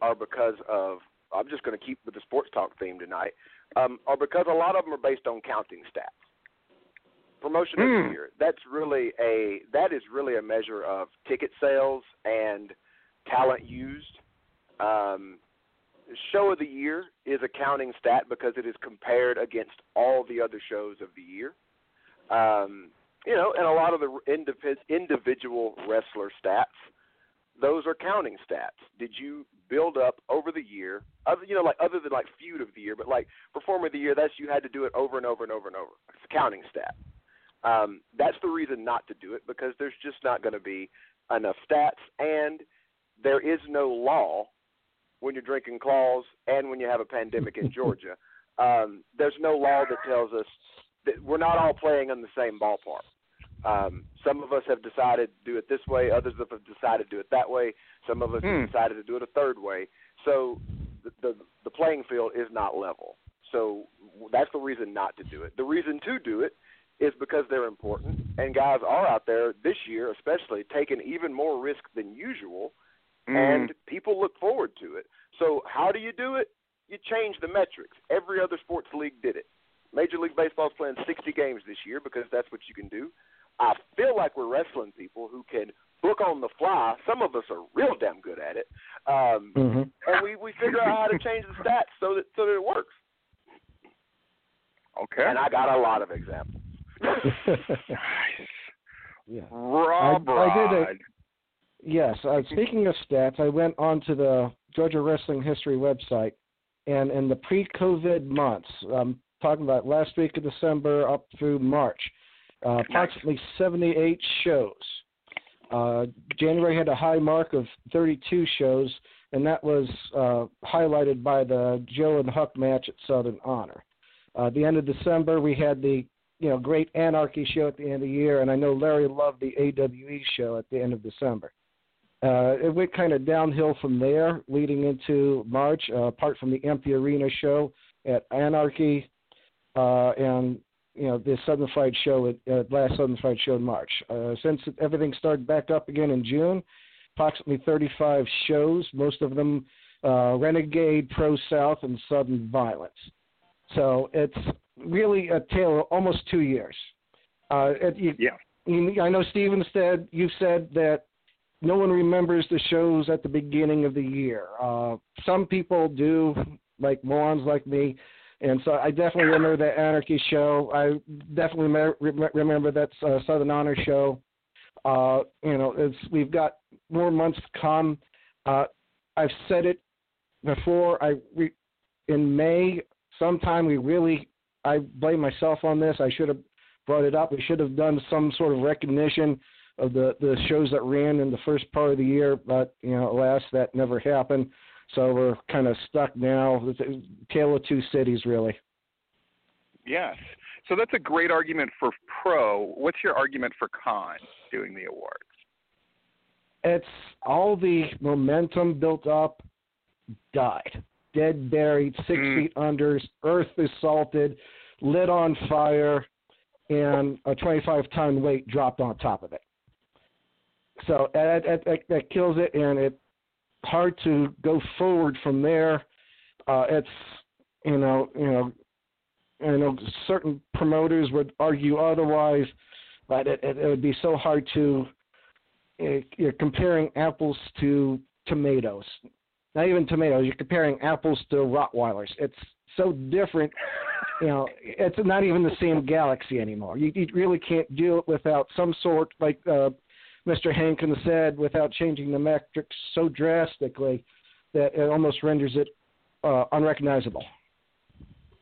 are because of I'm just going to keep with the sports talk theme tonight. Um, are because a lot of them are based on counting stats. Promotion of Hmm. the year. That's really a that is really a measure of ticket sales and talent used. Um, show of the year is a counting stat because it is compared against all the other shows of the year. Um, you know, and a lot of the indiv- individual wrestler stats, those are counting stats. Did you build up over the year? Other, you know, like other than like feud of the year, but like performer of the year, that's you had to do it over and over and over and over. It's a counting stat. Um, that's the reason not to do it because there's just not going to be enough stats, and there is no law when you're drinking claws and when you have a pandemic in Georgia. Um, there's no law that tells us that we're not all playing in the same ballpark. Um, some of us have decided to do it this way. Others have decided to do it that way. Some of us Hmm. have decided to do it a third way. So the, the the playing field is not level. So that's the reason not to do it. The reason to do it is because they're important, and guys are out there this year, especially taking even more risk than usual, Mm. and people look forward to it. So how do you do it? You change the metrics. Every other sports league did it. Major League Baseball's playing 60 games this year because that's what you can do. I feel like we're wrestling people who can book on the fly. Some of us are real damn good at it, um, hmm and we we figure out how to change the stats so that so that it works. okay. And I got a lot of examples. nice. yeah. Rob I did a- Yes. Uh, speaking of stats, I went onto the Georgia Wrestling History website, and in the pre-COVID months, I'm talking about last week of December up through March, uh, approximately 78 shows. Uh, January had a high mark of 32 shows, and that was uh, highlighted by the Joe and Huck match at Southern Honor. Uh, at the end of December, we had the you know great Anarchy show at the end of the year, and I know Larry loved the AWE show at the end of December. Uh, it went kind of downhill from there, leading into March. Uh, apart from the Empty Arena show at Anarchy, uh, and you know the Southern Fried show at uh, last Southern Fried show in March. Uh, since everything started back up again in June, approximately 35 shows, most of them uh, Renegade, Pro South, and Southern Violence. So it's really a tale of almost two years. Uh, you, Yeah. you, I know Steven said you said that no one remembers the shows at the beginning of the year. Uh, some people do, like morons like me, and so I definitely remember that Anarchy show. I definitely me- re- remember that uh, Southern Honor show. Uh, you know, it's we've got more months to come. Uh, I've said it before. I re- in May sometime we really I blame myself on this. I should have brought it up. We should have done some sort of recognition of the the shows that ran in the first part of the year, but you know, alas, that never happened. So we're kind of stuck now. It's a tale of two cities, really. Yes. So that's a great argument for pro. What's your argument for con doing the awards? It's all the momentum built up died, dead buried, six Mm. feet under, earth is salted, lit on fire, and a 25 ton weight dropped on top of it. So that, that, that, kills it, and it's hard to go forward from there. Uh, it's you know you know you know certain promoters would argue otherwise, but it, it, it would be so hard to uh, you're comparing apples to tomatoes. Not even tomatoes. You're comparing apples to Rottweilers. It's so different. You know, it's not even the same galaxy anymore. You, you really can't do it without some sort, like uh, Mr. Hankin said, without changing the metrics so drastically that it almost renders it uh, unrecognizable.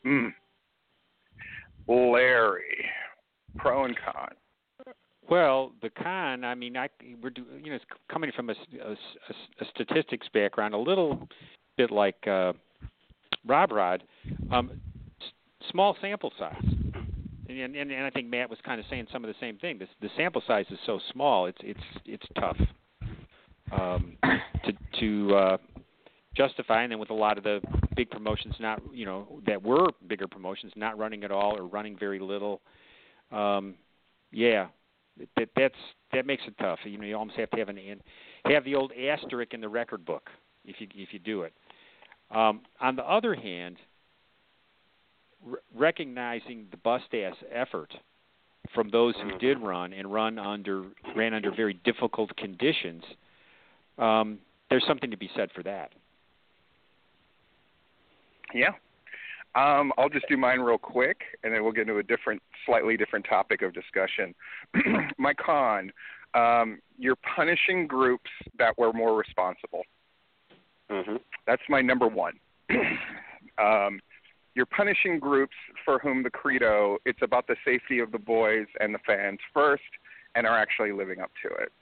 Mm. Larry, pro and con. Well, the con, I mean, I we're do, you know, it's coming from a statistics background, a little bit like uh, Rob Rod, um, s- small sample size, and, and and I think Matt was kind of saying some of the same thing. This the sample size is so small, it's it's it's tough um, to to uh, justify, and then with a lot of the big promotions not, you know, that were bigger promotions not running at all or running very little. Um, yeah, that that's that makes it tough. You know, you almost have to have an- have the old asterisk in the record book if you if you do it. Um, on the other hand, r- recognizing the bust ass effort from those who did run and run under ran under very difficult conditions, um, there's something to be said for that. Yeah. Um, I'll just do mine real quick, and then we'll get into a different, slightly different topic of discussion. My con: um, you're punishing groups that were more responsible. Hmm That's my number one. um, you're punishing groups for whom the credo it's about the safety of the boys and the fans first, and are actually living up to it.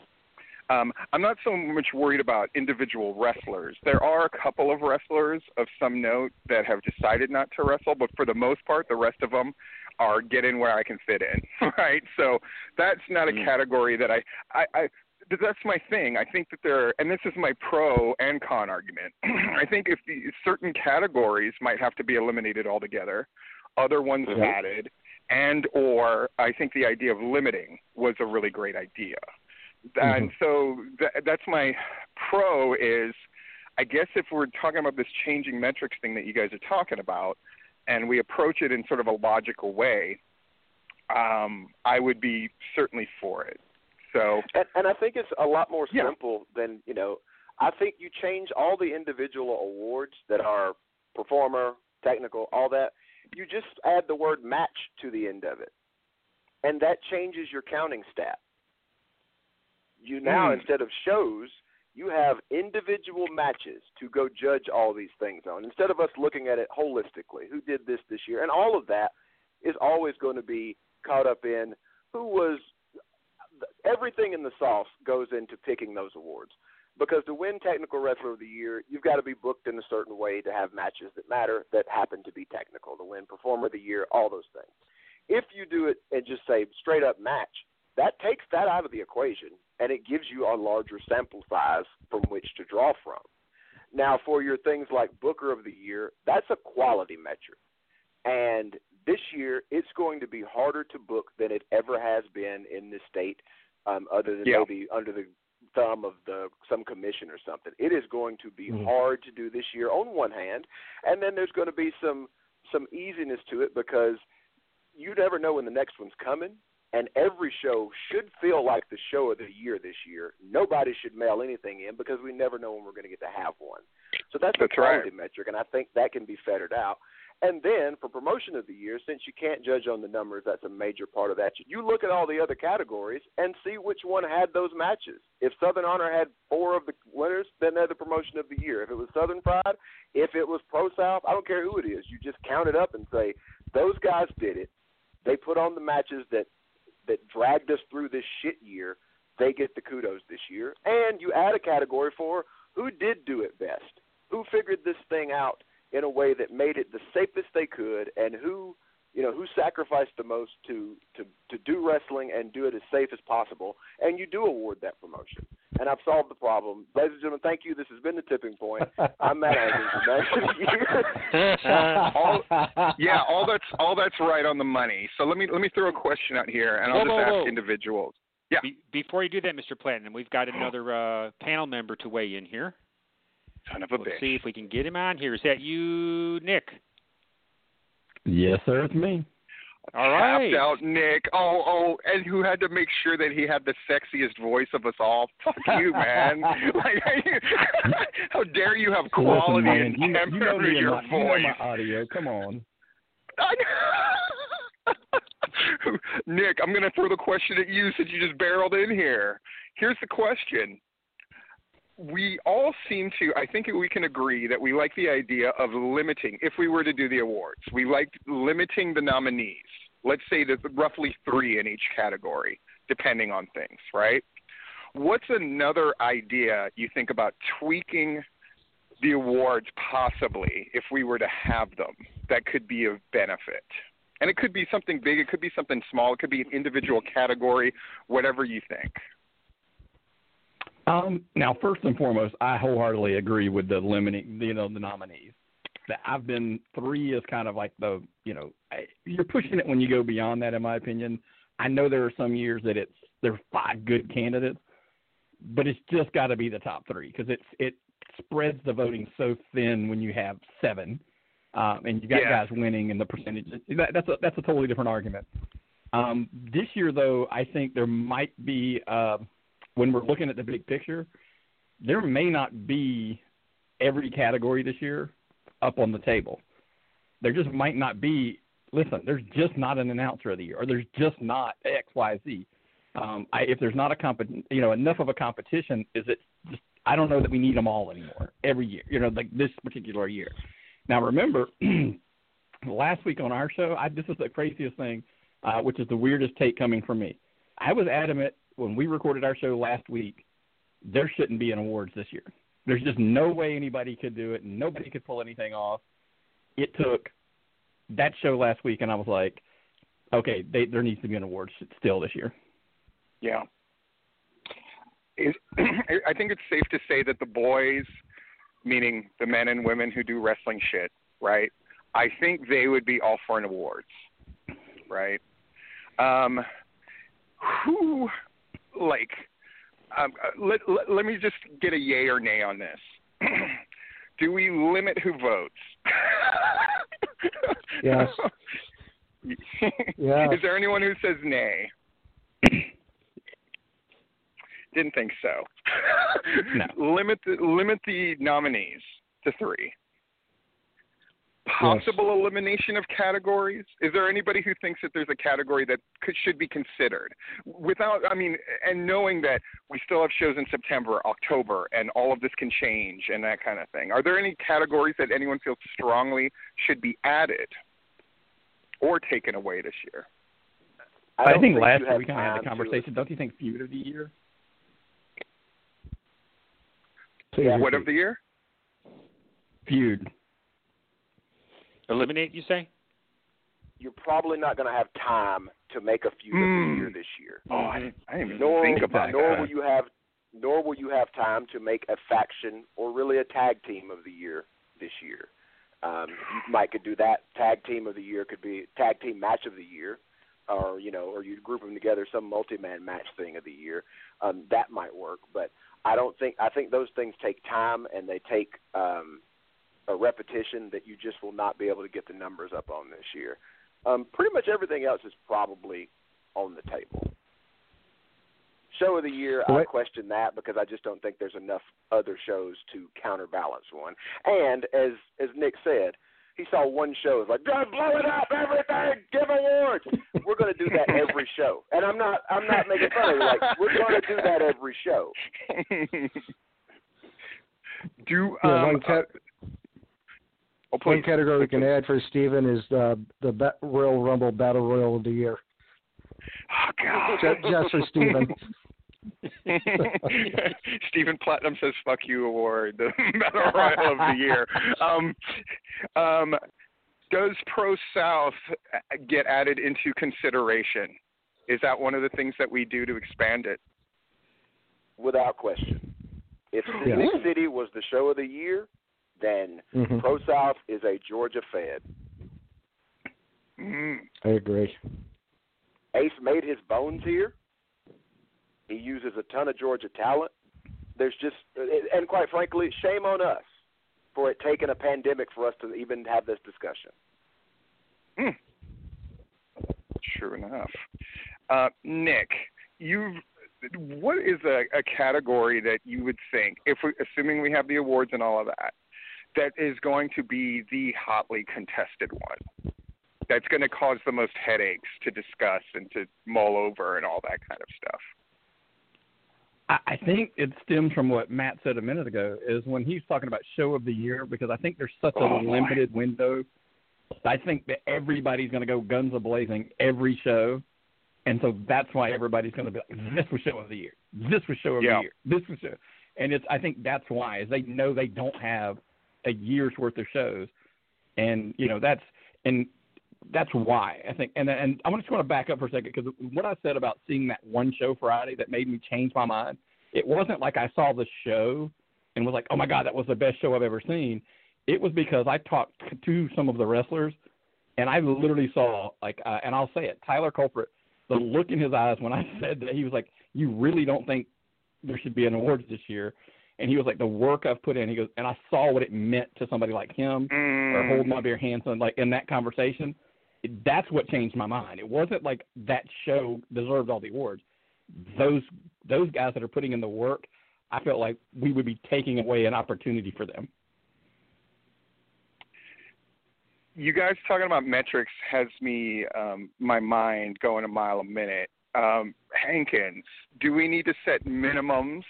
Um, I'm not so much worried about individual wrestlers. There are a couple of wrestlers of some note that have decided not to wrestle, but for the most part, the rest of them are get in where I can fit in, right? So that's not a Mm. category that I, I, I that's my thing. I think that there, and this is my pro and con argument. I think if the certain categories might have to be eliminated altogether, other ones Mhm. added, and or I think the idea of limiting was a really great idea. And so th- that's my pro is, I guess if we're talking about this changing metrics thing that you guys are talking about, and we approach it in sort of a logical way, um, I would be certainly for it. So And, and I think it's a lot more Yeah. simple than you know. I think you change all the individual awards that are performer, technical, all that. You just add the word match to the end of it, and that changes your counting stat. You now Hmm. instead of shows, you have individual matches to go judge all these things on. Instead of us looking at it holistically, who did this this year, and all of that is always going to be caught up in who was everything in the sauce goes into picking those awards. Because to win Technical Wrestler of the Year, you've got to be booked in a certain way to have matches that matter that happen to be technical. To win Performer of the Year, all those things. If you do it and just say straight up match, that takes that out of the equation and it gives you a larger sample size from which to draw from. Now, for your things like Booker of the Year, that's a quality metric. And this year, it's going to be harder to book than it ever has been in this state, um, other than Yeah. maybe under the thumb of the some commission or something. It is going to be Mhm. hard to do this year on one hand, and then there's going to be some some easiness to it because you never know when the next one's coming. And every show should feel like the show of the year this year. Nobody should mail anything in because we never know when we're going to get to have one. So that's, That's a quality right. metric, and I think that can be fettered out. And then for promotion of the year, since you can't judge on the numbers, that's a major part of that. You look at all the other categories and see which one had those matches. If Southern Honor had four of the winners, then they're the promotion of the year. If it was Southern Pride, if it was Pro South, I don't care who it is. You just count it up and say those guys did it. They put on the matches that that dragged us through this shit year. They get the kudos this year. And you add a category for who did do it best, who figured this thing out in a way that made it the safest they could, and who you know who sacrificed the most to to to do wrestling and do it as safe as possible. And you do award that promotion. And I've solved the problem, ladies and gentlemen. Thank you. This has been the tipping point. I'm Matt Angels, the match of the year. all, yeah, all that's all that's right on the money. So let me let me throw a question out here, and I'll Whoa, just whoa, ask whoa. individuals. Yeah. Be- before you do that, Mr. Platinum, we've got another uh, panel member to weigh in here. Son of a Let's bitch. see if we can get him on here. Is that you, Nick? Yes, sir, it's me. All right. Tapped out Nick. Oh, oh, and who had to make sure that he had the sexiest voice of us all? Fuck you, man. like, how dare you have quality Listen, man, and you, know- temper you know in me and your my, you know my audio. Come on. Nick, I'm going to throw the question at you since you just barreled in here. Here's the question. We all seem to, I think we can agree that we like the idea of limiting, if we were to do the awards, we like limiting the nominees. Let's say that roughly three in each category, depending on things, right? What's another idea you think about tweaking the awards possibly if we were to have them that could be of benefit? And it could be something big, it could be something small, it could be an individual category, whatever you think. Um, now, first and foremost, I wholeheartedly agree with the limiting, you know, the nominees. That I've been three is kind of like the, you know, I- you're pushing it when you go beyond that, in my opinion. I know there are some years that it's there's five good candidates, but it's just got to be the top three because it's it spreads the voting so thin when you have seven, um, and you got Yeah. guys winning and the percentages. That, that's a that's a totally different argument. Um, this year, though, I think there might be uh, when we're looking at the big picture, there may not be every category this year up on the table. There just might not be. Listen, there's just not an announcer of the year, or there's just not X, Y, Z. Um, I, if there's not a comp, you know, enough of a competition, is it just? I don't know that we need them all anymore every year. You know, like this particular year. Now, remember, last week on our show, I, this is the craziest thing, uh, which is the weirdest take coming from me. I was adamant when we recorded our show last week, there shouldn't be an awards this year. There's just no way anybody could do it. Nobody could pull anything off. It took that show last week, and I was like, okay, they, there needs to be an awards still this year. Yeah. I think it's safe to say that the boys, meaning the men and women who do wrestling shit, right? I think they would be all for an awards, right? Um, who, like, um, uh, let, let let me just get a yay or nay on this. do we limit who votes? Yes. Yeah. Is there anyone who says nay? Didn't think so. No. Limit the limit the nominees to three. Possible elimination of categories. Is there anybody who thinks that there's a category that could, should be considered? Without, I mean, and knowing that we still have shows in September, October, and all of this can change and that kind of thing. Are there any categories that anyone feels strongly should be added or taken away this year? I, I, don't think last year we kind of had the conversation. Don't you think feud of the year? Please What repeat. of the year? Feud. Eliminate, you say? You're probably not going to have time to make a feud of Hmm. the year this year. Oh, I didn't, I didn't even nor think about nor that. will you have nor will you have time to make a faction or really a tag team of the year this year. Um, you might could do that. Tag team of the year could be tag team match of the year, or you know, or you group them together some multi-man match thing of the year. Um, that might work, but I don't think I think those things take time and they take um, a repetition that you just will not be able to get the numbers up on this year. Um, pretty much everything else is probably on the table. Show of the year, I question that because I just don't think there's enough other shows to counterbalance one. And as as Nick said, he saw one show. It's like, blow it up, everything, give awards. We're going to do that every show, and I'm not I'm not making fun of you. Like we're going to do that every show. do Yeah, um, one, cat- oh, one please. category we can add for Steven is uh, the Ba- Royal Rumble Battle Royal of the Year. Oh, God. Just, just for Steven. Stephen Platinum says "fuck you" award, the Battle Royal of the year. Um, um, does Pro South get added into consideration? Is that one of the things that we do to expand it? without question. If Yeah. City was the show of the year, then Mhm. Pro South is a Georgia Fed. Mm. I agree. Ace made his bones here. He uses a ton of Georgia talent. There's just, and quite frankly, shame on us for it taking a pandemic for us to even have this discussion. Mm. Sure enough, uh, Nick, you've what is a, a category that you would think, if we, assuming we have the awards and all of that, that is going to be the hotly contested one? That's going to cause the most headaches to discuss and to mull over and all that kind of stuff. I, think it stems from what Matt said a minute ago. Is when he's talking about show of the year because I think there's such a Oh, boy. limited window. I think that everybody's going to go guns a blazing every show, and so that's why everybody's going to be like, "This was show of the year. This was show of Yeah. the year. This was show." And it's I think that's why is they know they don't have a year's worth of shows, and you know that's and that's why I think. And and I just want to back up for a second because what I said about seeing that one show Friday that made me change my mind. It wasn't like I saw the show and was like, "Oh my God, that was the best show I've ever seen." It was because I talked to some of the wrestlers, and I literally saw like, uh, and I'll say it, Tyler Culprit. The look in his eyes when I said that he was like, "You really don't think there should be an awards this year?" And he was like, "The work I've put in." He goes, and I saw what it meant to somebody like him or Mm. hold my beer Hanson, like in that conversation, it, that's what changed my mind. It wasn't like that show deserved all the awards. Those those guys that are putting in the work, I felt like we would be taking away an opportunity for them. you guys talking about metrics has me um, my mind going a mile a minute. Um, Hankins, do we need to set minimums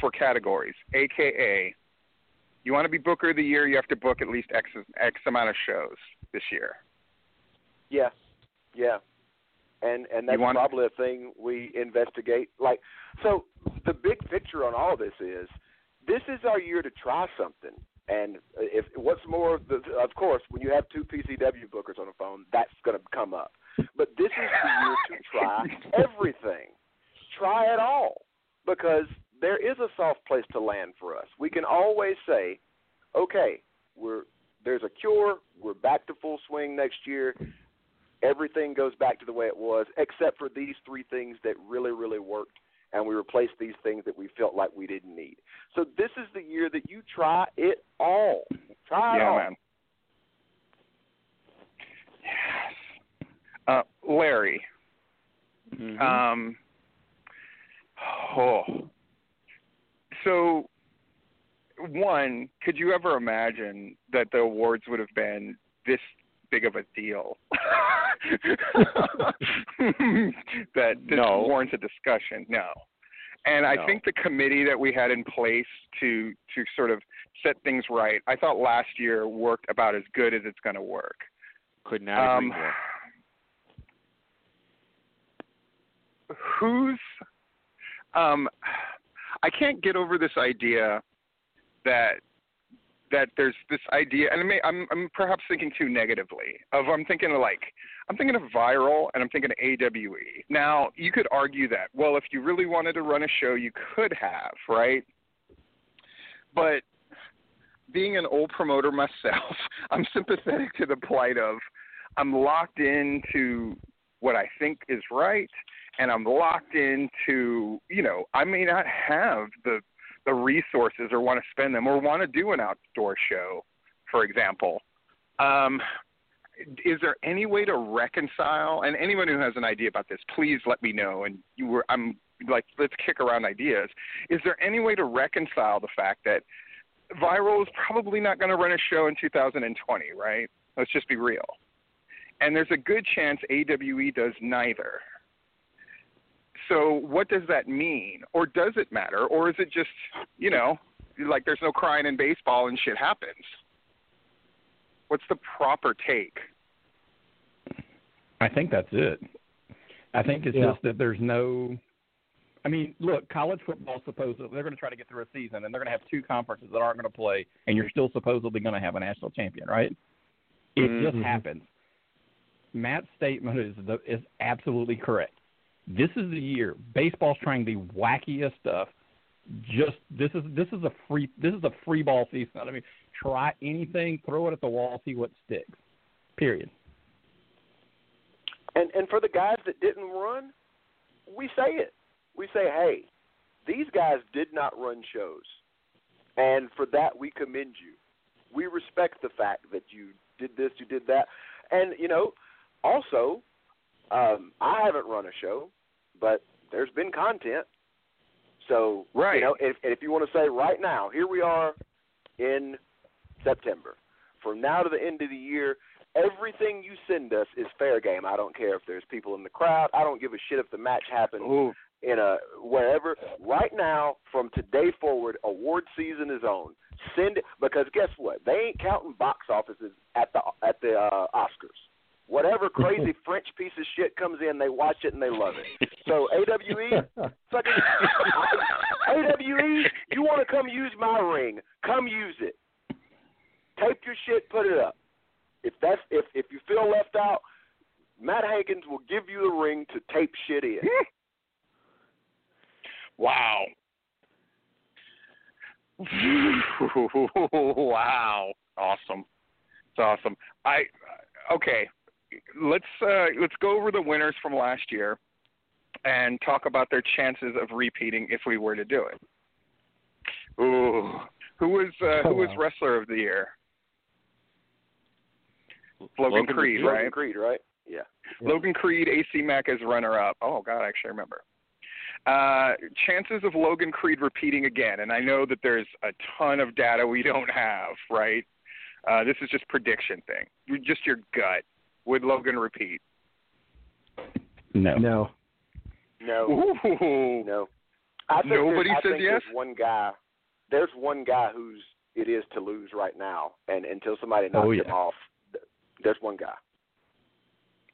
for categories? AKA, you want to be Booker of the Year, you have to book at least X X amount of shows this year. Yeah, yeah, and and that's probably a thing we investigate. Like, so the big picture on all this is, this is our year to try something. And if what's more, the, of course, when you have two PCW bookers on the phone, that's going to come up. But this is the year to try everything. Try it all because there is a soft place to land for us. We can always say, okay, we're there's a cure. We're back to full swing next year. Everything goes back to the way it was, except for these three things that really, really worked, and we replaced these things that we felt like we didn't need. So this is the year that you try it all. Try it yeah, all. man. Yes. Uh, Larry. Mhm. Um. Oh. So, one, could you ever imagine that the awards would have been this big of a deal? that this No. warrants a discussion. No. And I No. think the committee that we had in place to to sort of set things right, I thought last year worked about as good as it's going to work. Could not agree Um, more. who's um I can't get over this idea that that there's this idea and I may, I'm I'm perhaps thinking too negatively of I'm thinking of like I'm thinking of viral and I'm thinking of AWE. Now, you could argue that well if you really wanted to run a show you could have, right? But being an old promoter myself, I'm sympathetic to the plight of I'm locked into what I think is right and I'm locked into, you know, I may not have the the resources or want to spend them or want to do an outdoor show, for example. Um, is there any way to reconcile? And anyone who has an idea about this, please let me know. And you were, I'm like, let's kick around ideas. Is there any way to reconcile the fact that Viral is probably not going to run a show in 2020, right? Let's just be real. And there's a good chance AWE does neither. So what does that mean? Or does it matter? Or is it just, you know, like there's no crying in baseball and shit happens? What's the proper take? I think that's it. I think it's Yeah. just that there's no. I mean, look, college football supposedly they're going to try to get through a season, and they're going to have two conferences that aren't going to play, and you're still supposedly going to have a national champion, right? It just Mhm. happens. Matt's statement is the, is absolutely correct. This is the year baseball's trying the wackiest stuff. Just this is this is a free this is a free ball season. I mean, try anything, throw it at the wall, see what sticks. Period. And and for the guys that didn't run, we say it. We say, hey, these guys did not run shows, and for that we commend you. We respect the fact that you did this, you did that, and you know, also, um, I haven't run a show, but there's been content. So Right. you know, if if you want to say right now, here we are in September. From now to the end of the year, everything you send us is fair game. I don't care if there's people in the crowd. I don't give a shit if the match happens Ooh, in a wherever. Right now, from today forward, award season is on. Send it because guess what? They ain't counting box offices at the at the uh, Oscars. Whatever crazy French piece of shit comes in, they watch it and they love it. So AWE, fucking AWE, you want to come use my ring? Come use it. Tape your shit, put it up. If that's if if you feel left out, Matt Hankins will give you the ring to tape shit in. wow. wow. Awesome. It's awesome. I okay. Let's uh let's go over the winners from last year and talk about their chances of repeating if we were to do it. Ooh. Who was uh, who was wrestler of the year? Logan, Creed, right? Logan? Creed, right? Yeah. Logan Creed, AC Mack as runner up. Oh God, I actually remember. Uh, chances of Logan Creed repeating again, and I know that there's a ton of data we don't have, right? Uh, this is just prediction thing. You- Just your gut. Would Logan repeat? No. No. No. Ooh. No. I think Nobody there's, I says think yes? There's one guy. There's one guy who's it is to lose right now, and until somebody oh, knocks Oh, him off, there's one guy.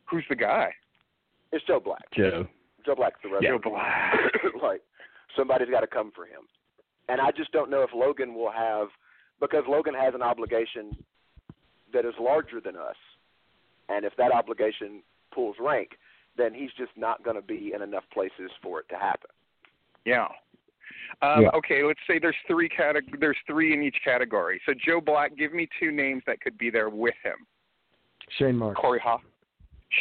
Who's the guy? It's Joe Black. Joe. Joe Black's the Joe. Black. like somebody's got to come for him, and I just don't know if Logan will have because Logan has an obligation that is larger than us, and if that obligation pulls rank, then he's just not going to be in enough places for it to happen. Yeah. Um, Yeah. Okay, let's say there's three categ- there's three in each category. So Joe Black, give me two names that could be there with him. Shane Marks. Corey Ho-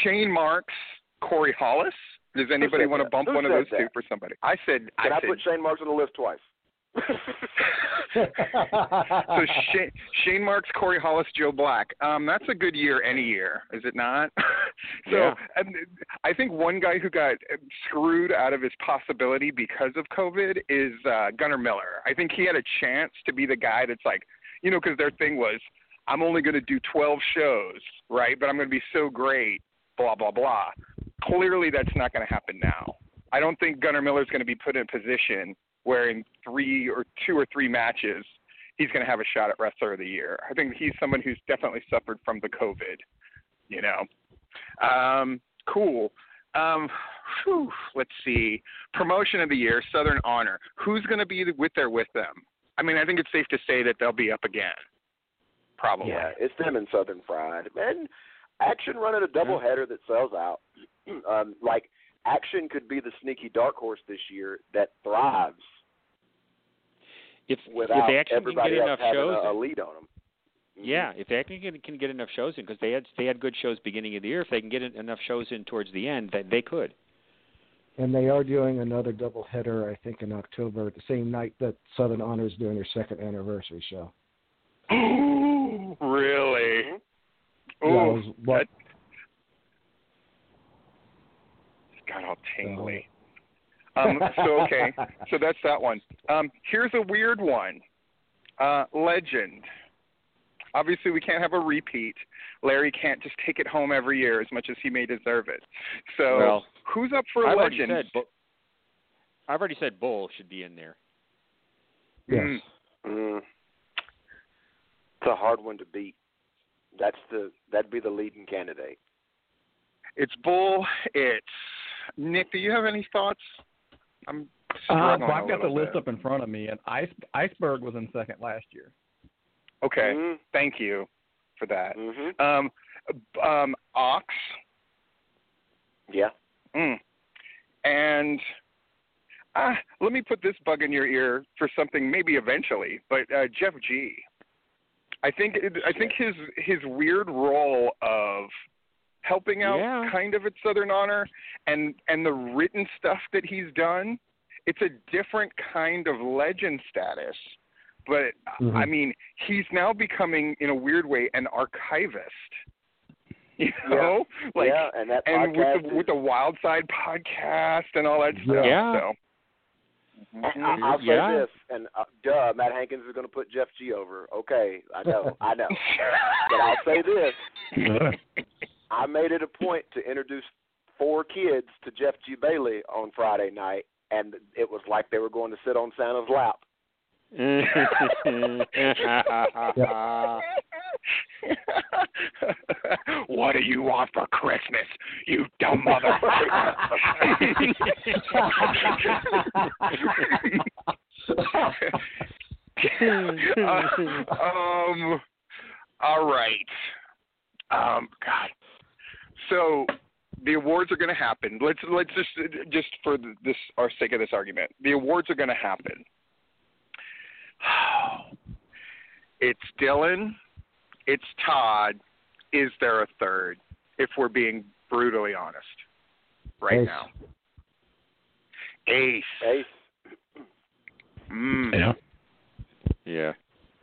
Shane Marks, Corey Hollis. Does anybody want to bump Who one of said those two for somebody? I said Can I, said put Shane Marks on the list twice? So Shane, Shane Marks, Corey Hollis, Joe Black. Um, that's a good year any year, is it not? so Yeah. and I think one guy who got screwed out of his possibility because of COVID is uh, Gunnar Miller. I think he had a chance to be the guy that's like, you know, because their thing was, I'm only going to do 12 shows, right? But I'm going to be so great, blah blah blah. Clearly, that's not going to happen now. I don't think Gunnar Miller's going to be put in a position where in three or two or three matches he's going to have a shot at wrestler of the year. I think he's someone who's definitely suffered from the COVID. You know, um, cool. Um, whew, let's see. Promotion of the year, Southern Honor. Who's going to be with there with them? I mean, I think it's safe to say that they'll be up again. Probably. Yeah, it's them and Southern Fried. And Action running a doubleheader that sells out. um, like Action could be the sneaky dark horse this year that thrives If without if Action can get else enough shows, a, a lead on them. Mm-hmm. yeah, if Action can, can get enough shows in, because they had they had good shows beginning of the year. If they can get enough shows in towards the end, that they could. and they are doing another double header, I think, in October, the same night that Southern Honor is doing their second anniversary show. really? Yeah, it Ooh, was what that got all tingly. Um, so okay, so that's that one. Um, here's a weird one. Uh, legend. Obviously, we can't have a repeat. Larry can't just take it home every year as much as he may deserve it. So, Well, who's up for I've already said, I've already said Bull should be in there. yes. Mm. Mm. It's a hard one to beat. That's the that'd be the leading candidate. It's Bull. It's Nick. Do you have any thoughts? I'm uh, well, I've got the little list bit. up in front of me, and Ice, Iceberg was in second last year. Okay, Mhm. thank you for that. Mhm. Um, um, Ox. Yeah. Mm. And uh, let me put this bug in your ear for something maybe eventually, but uh, Jeff G. I think I think his his weird role of helping out Yeah. kind of at Southern Honor and and the written stuff that he's done, it's a different kind of legend status. But Mhm. I mean, he's now becoming in a weird way an archivist. You know, like yeah, and that and podcast with the, with the Wild Side podcast and all that stuff. Yeah. So. I, I'll say Yeah. this, and uh, duh, Matt Hankins is going to put Jeff G over. Okay, I know, I know, but I'll say this: I made it a point to introduce four kids to Jeff G Bailey on Friday night, and it was like they were going to sit on Santa's lap. what do you want for Christmas, you dumb motherfucker? um, all right. Um, God. So the awards are going to happen. Let's let's just just for this our sake of this argument, the awards are going to happen. It's Dylan. It's Todd. Is there a third? If we're being brutally honest, right Ace. now. Ace. Ace, Mm. Yeah. yeah.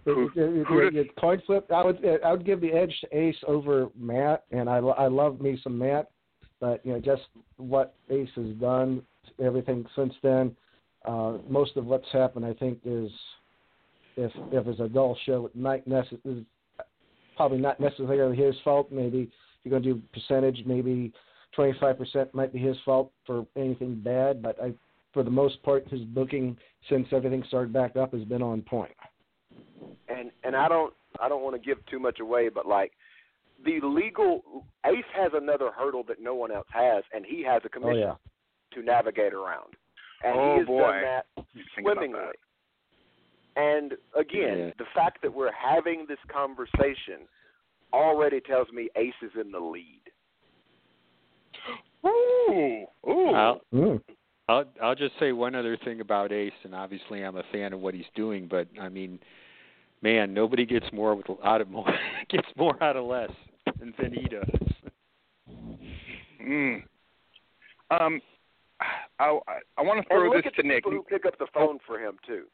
Who- It- it- it- coin flip. I would I would give the edge to Ace over Matt, and I I love me some Matt, but you know just what Ace has done, everything since then. Uh, most of what's happened, I think, is if if it's a dull show, it might necess- is probably not necessarily his fault. Maybe if you're going to do percentage, maybe 25% might be his fault for anything bad. But I, for the most part, his booking since everything started back up has been on point. And and I don't I don't want to give too much away, but like the legal Ace has another hurdle that no one else has, and he has a Oh commission yeah. to navigate around, and Oh, he has boy. done that swimmingly. that. And again, Yeah. the fact that we're having this conversation already tells me Ace is in the lead. Ooh, ooh. I'll, Mm. I'll I'll just say one other thing about Ace, and obviously I'm a fan of what he's doing, but I mean, man, nobody gets more with out of more gets more out of less than, than he does. Mm. Um, I I, I want to And throw look this at to the Nick. people who pick up the phone for him too.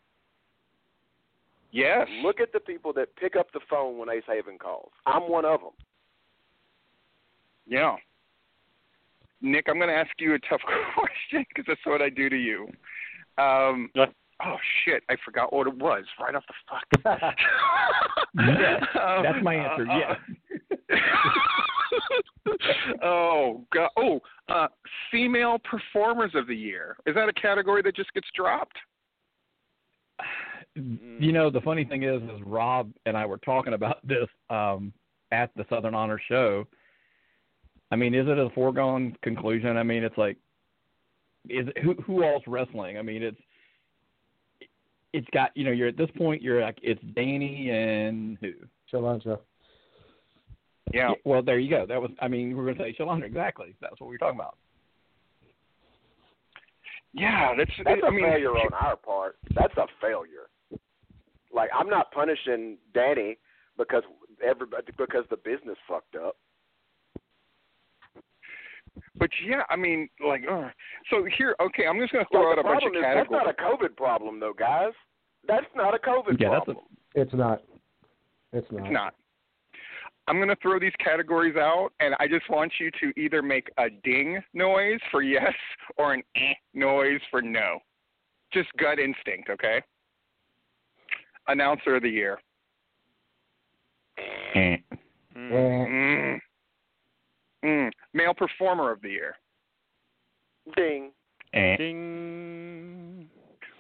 Yes. Look at the people that pick up the phone when Ace Haven calls. I'm one of them. Yeah. Nick, I'm going to ask you a tough question because that's what I do to you. Um, What? Oh shit, I forgot what it was right off the fuck. Yes, Um, that's my answer. uh, yes. oh god. Oh, uh, female performers of the year. Is that a category that just gets dropped? You know, the funny thing is, is Rob and I were talking about this um, at the Southern Honor show. I mean, is it a foregone conclusion? I mean, it's like, is it, who who all's wrestling? I mean, it's it's got you know, you're at this point, you're like it's Danny and who? Shalonda. Yeah. Well, there you go. That was. I mean, we we're going to say Shalondra. Exactly. That's what we were talking about. Yeah, that's. That's a I mean, failure on our part. That's a failure. Like I'm not punishing Danny because everybody because the business fucked up. But yeah, I mean, like, uh, so here, okay, I'm just going to throw Like, out a bunch of problem is that's not a COVID problem though, guys. That's not a COVID Yeah, that's problem. It's not. It's not. It's not. I'm going to throw these categories out, and I just want you to either make a ding noise for yes or an eh noise for no. Just gut instinct, okay? Announcer of the year. Eh. Mm. Mm. Male performer of the year. Ding. Ding.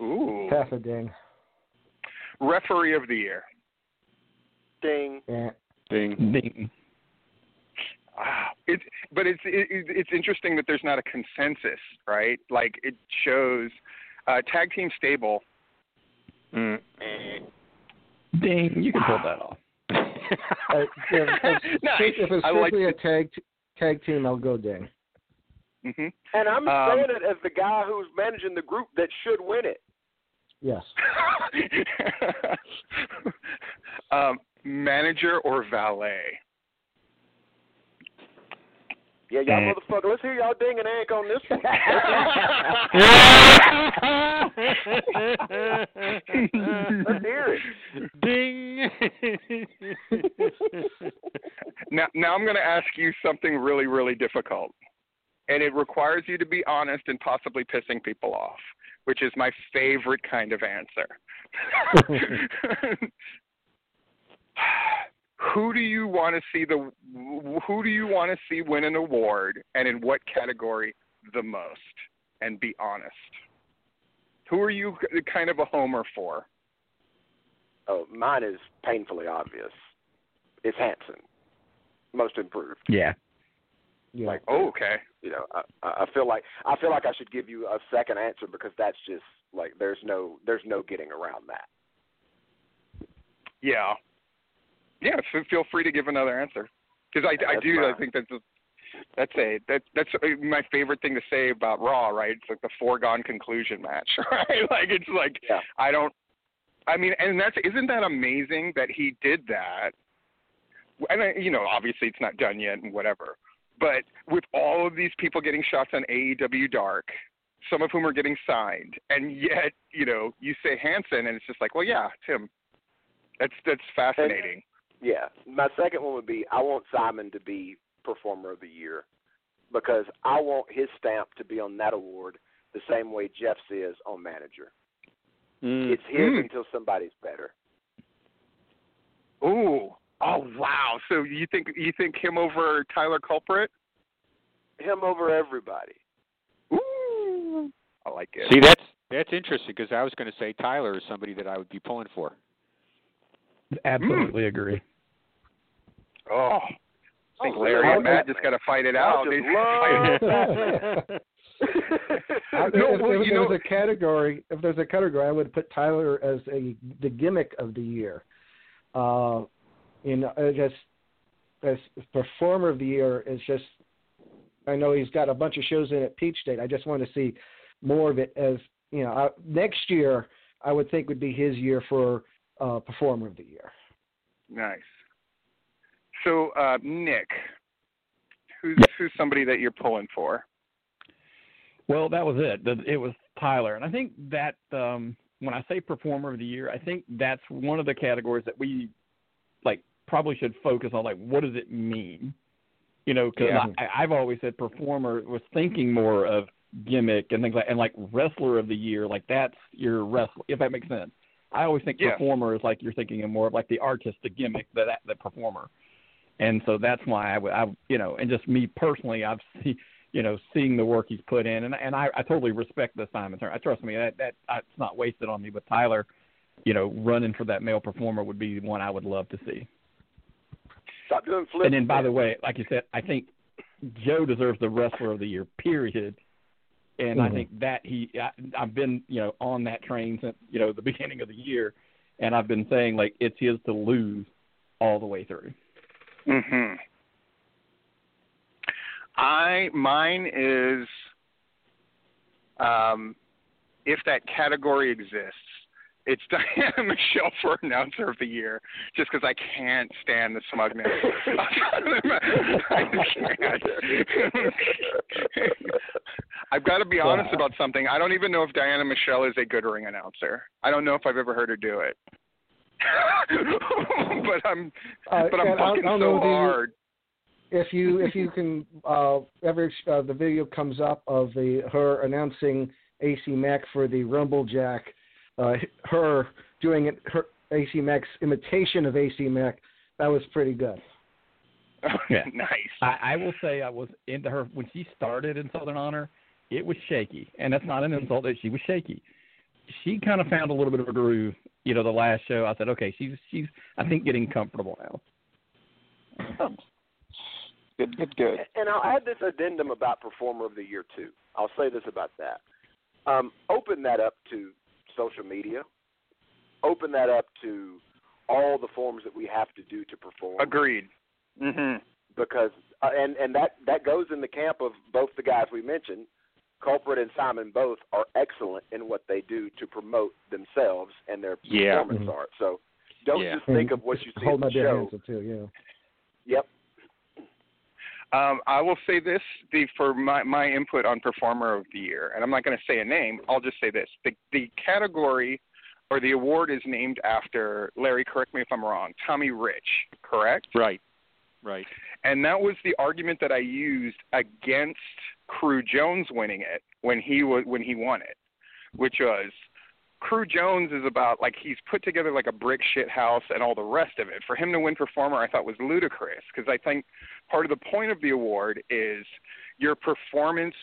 Ooh. Pass a ding. Referee of the year. Ding. Eh. Ding. Ding. Ah, it's but it's it, it's interesting that there's not a consensus, right? Like it shows uh, tag team stable. Mm. Ding. You can pull that off. Uh, if, if, Nice. if it's I like a tag tag team, I'll go ding. hmm And I'm Um, saying it as the guy who's managing the group that should win it. Yes. um, manager or valet? Yeah, y'all motherfucker. Let's hear y'all ding and egg on this one. Let's hear it. Ding. Now, now I'm going to ask you something really, really difficult, and it requires you to be honest and possibly pissing people off, which is my favorite kind of answer. who do you want to see the who do you want to see win an award and in what category the most and be honest who are you kind of a homer for Oh, mine is painfully obvious. It's Hanson, most improved. Yeah. Yeah. Like, oh okay. You know, I, I feel like I feel like I should give you a second answer because that's just like there's no there's no getting around that. yeah. Yeah so feel free to give another answer. Because I, I That's do I think that's a, that's a that that's my favorite thing to say about Raw right? It's like the foregone conclusion match right? Like it's like Yeah. I don't I mean and that's isn't that amazing that he did that? And I, you know obviously it's not done yet and whatever but with all of these people getting shots on AEW Dark some of whom are getting signed and yet you know you say Hanson and it's just like well yeah it's him that's that's fascinating Yeah. My second one would be I want Simon to be performer of the year because I want his stamp to be on that award the same way Jeff's is on manager. Mm. It's his Mm. until somebody's better. Ooh. Oh wow. So you think you think him over Tyler Culprit? Him over everybody. Ooh. I like it. See, that's that's interesting because I was going to say Tyler is somebody that I would be pulling for. Absolutely agree. Oh. I think Oh, Larry and Matt just got to fight it I out. just love I, No, if, well, if you there know- was a category, if there's a category, I would put Tyler as a the gimmick of the year. Uh, you know, uh, just as performer of the year is just I know he's got a bunch of shows in at Peach State. I just want to see more of it as you know. I, next year, I would think would be his year for uh, Performer of the Year. Nice. So, uh, Nick, who's who's somebody that you're pulling for? Well, that was it. It was Tyler, and I think that um, when I say performer of the year, I think that's one of the categories that we like probably should focus on. Like, what does it mean? You know, because Yeah. I, I've always said performer was thinking more of gimmick and things like, and like wrestler of the year, like that's your wrestler, if that makes sense. I always think Yeah. performer is like you're thinking of more of like the artist, the gimmick, the the performer, and so that's why I would, I you know, and just me personally, I've seen you know, seeing the work he's put in, and and I, I totally respect the assignment. I trust me that that it's not wasted on me. But Tyler, you know, running for that male performer would be one I would love to see. Stop doing flips. And then, by the way, like you said, I think Joe deserves the wrestler of the year. Period. And I Mhm. think that he, I, I've been, you know, on that train since you know the beginning of the year, and I've been saying like it's his to lose all the way through. hmm I mine is um, if that category exists, it's Diana Michelle for announcer of the year, just because I can't stand the smugness. I can't. I've got to be honest about something. I don't even know if Diana Michelle is a good ring announcer. I don't know if I've ever heard her do it. but I'm, Uh, but I'm and I- I fucking so whether you- hard. if you if you can uh ever uh, the video comes up of the her announcing AC Mac for the Rumble Jack, uh, her doing it her AC Mac's imitation of AC Mac, that was pretty good. Yeah. nice. I, I will say I was into her when she started in Southern Honor. It was shaky, and that's not an insult. That she was shaky. She kind of found a little bit of a groove. You know, the last show, I said, okay, she's she's I think getting comfortable now. Good, good, good. And I'll add this addendum about Performer of the Year too. I'll say this about that. Um, open that up to social media. Open that up to all the forms that we have to do to perform. Agreed. Mhm. Because uh, and and that that goes in the camp of both the guys we mentioned. Culprit and Simon both are excellent in what they do to promote themselves and their Yeah. performance Mhm. art. So don't Yeah. just think of what you see hold in my the show. too. Yeah. Yep. Um, I will say this the for my my input on performer of the year, and I'm not going to say a name. I'll just say this: the the category or the award is named after Larry. Correct me if I'm wrong. Tommy Rich, correct? Right. Right. And that was the argument that I used against Crew Jones winning it when he was when he won it, which was Crew Jones is about like he's put together like a brick shit house and all the rest of it. For him to win performer, I thought was ludicrous because I think part of the point of the award is your performance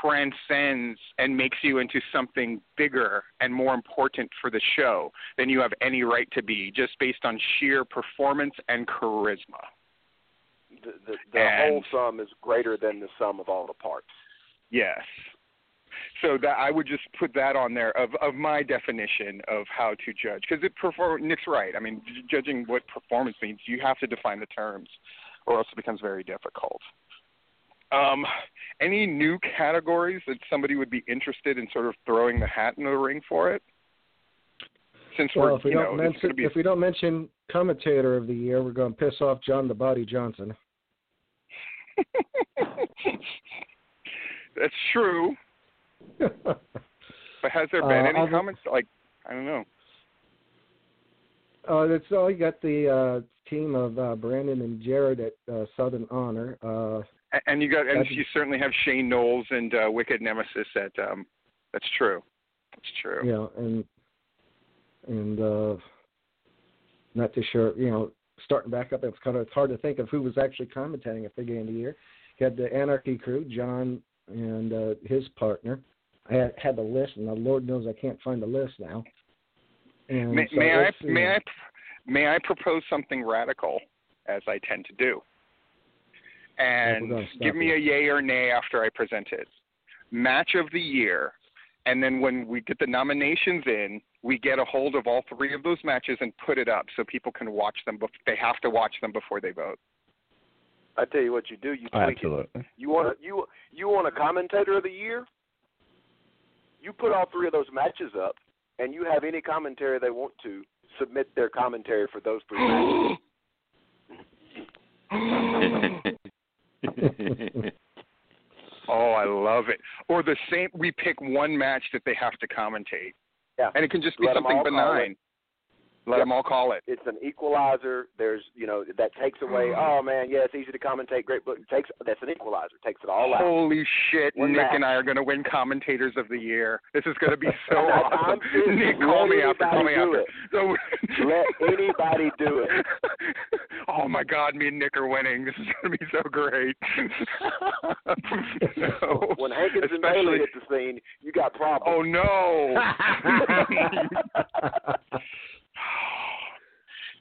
transcends and makes you into something bigger and more important for the show than you have any right to be just based on sheer performance and charisma. The the, the And- whole sum is greater than the sum of all the parts. Yes. So that I would just put that on there of of my definition of how to judge because it perform Nick's right. I mean, j- judging what performance means, you have to define the terms, or else it becomes very difficult. Um, any new categories that somebody would be interested in sort of throwing the hat in the ring for it? Since Well, we're if we don't know mention be if we don't mention commentator of the year, we're going to piss off John the Body Johnson. that's true. But has there been Uh, any comments? Like I don't know. Uh, that's all. You got the uh, team of uh, Brandon and Jared at uh, Southern Honor. Uh, And you got, and you certainly have Shane Knowles and uh, Wicked Nemesis at. Um, that's true. That's true. Yeah, and and uh, not too sure. You know, starting back up, it's kind of it's hard to think of who was actually commentating at the beginning of the year. You had the Anarchy crew, John and uh, his partner. I had, had the list, and the Lord knows I can't find the list now. And May, so may I see. may I may I propose something radical, as I tend to do, and gonna give me you. a yay or nay after I present it. Match of the year, and then when we get the nominations in, we get a hold of all three of those matches and put it up so people can watch them. Bef- they have to watch them before they vote. I tell you what you do. You oh, tweak it. You want a, you you want a commentator of the year? You put all three of those matches up, and you have any commentary they want to submit their commentary for those three matches. oh, I love it. Or the same. We pick one match that they have to commentate, Yeah. and it can just be Let 'em something benign. Let Yep. them all call it. It's an equalizer. There's you know that takes away. Hmm. Oh man, yeah, it's easy to commentate. Great, but it takes that's an equalizer. Takes it all out. Holy shit! One Nick match. and I are going to win commentators of the year. This is going to be so awesome. Nick, call me after. Call me after. So, Let anybody do it. oh my God! Me and Nick are winning. This is going to be so great. so, When Hankins and especially- Bailey hit the scene, you got problems. Oh no!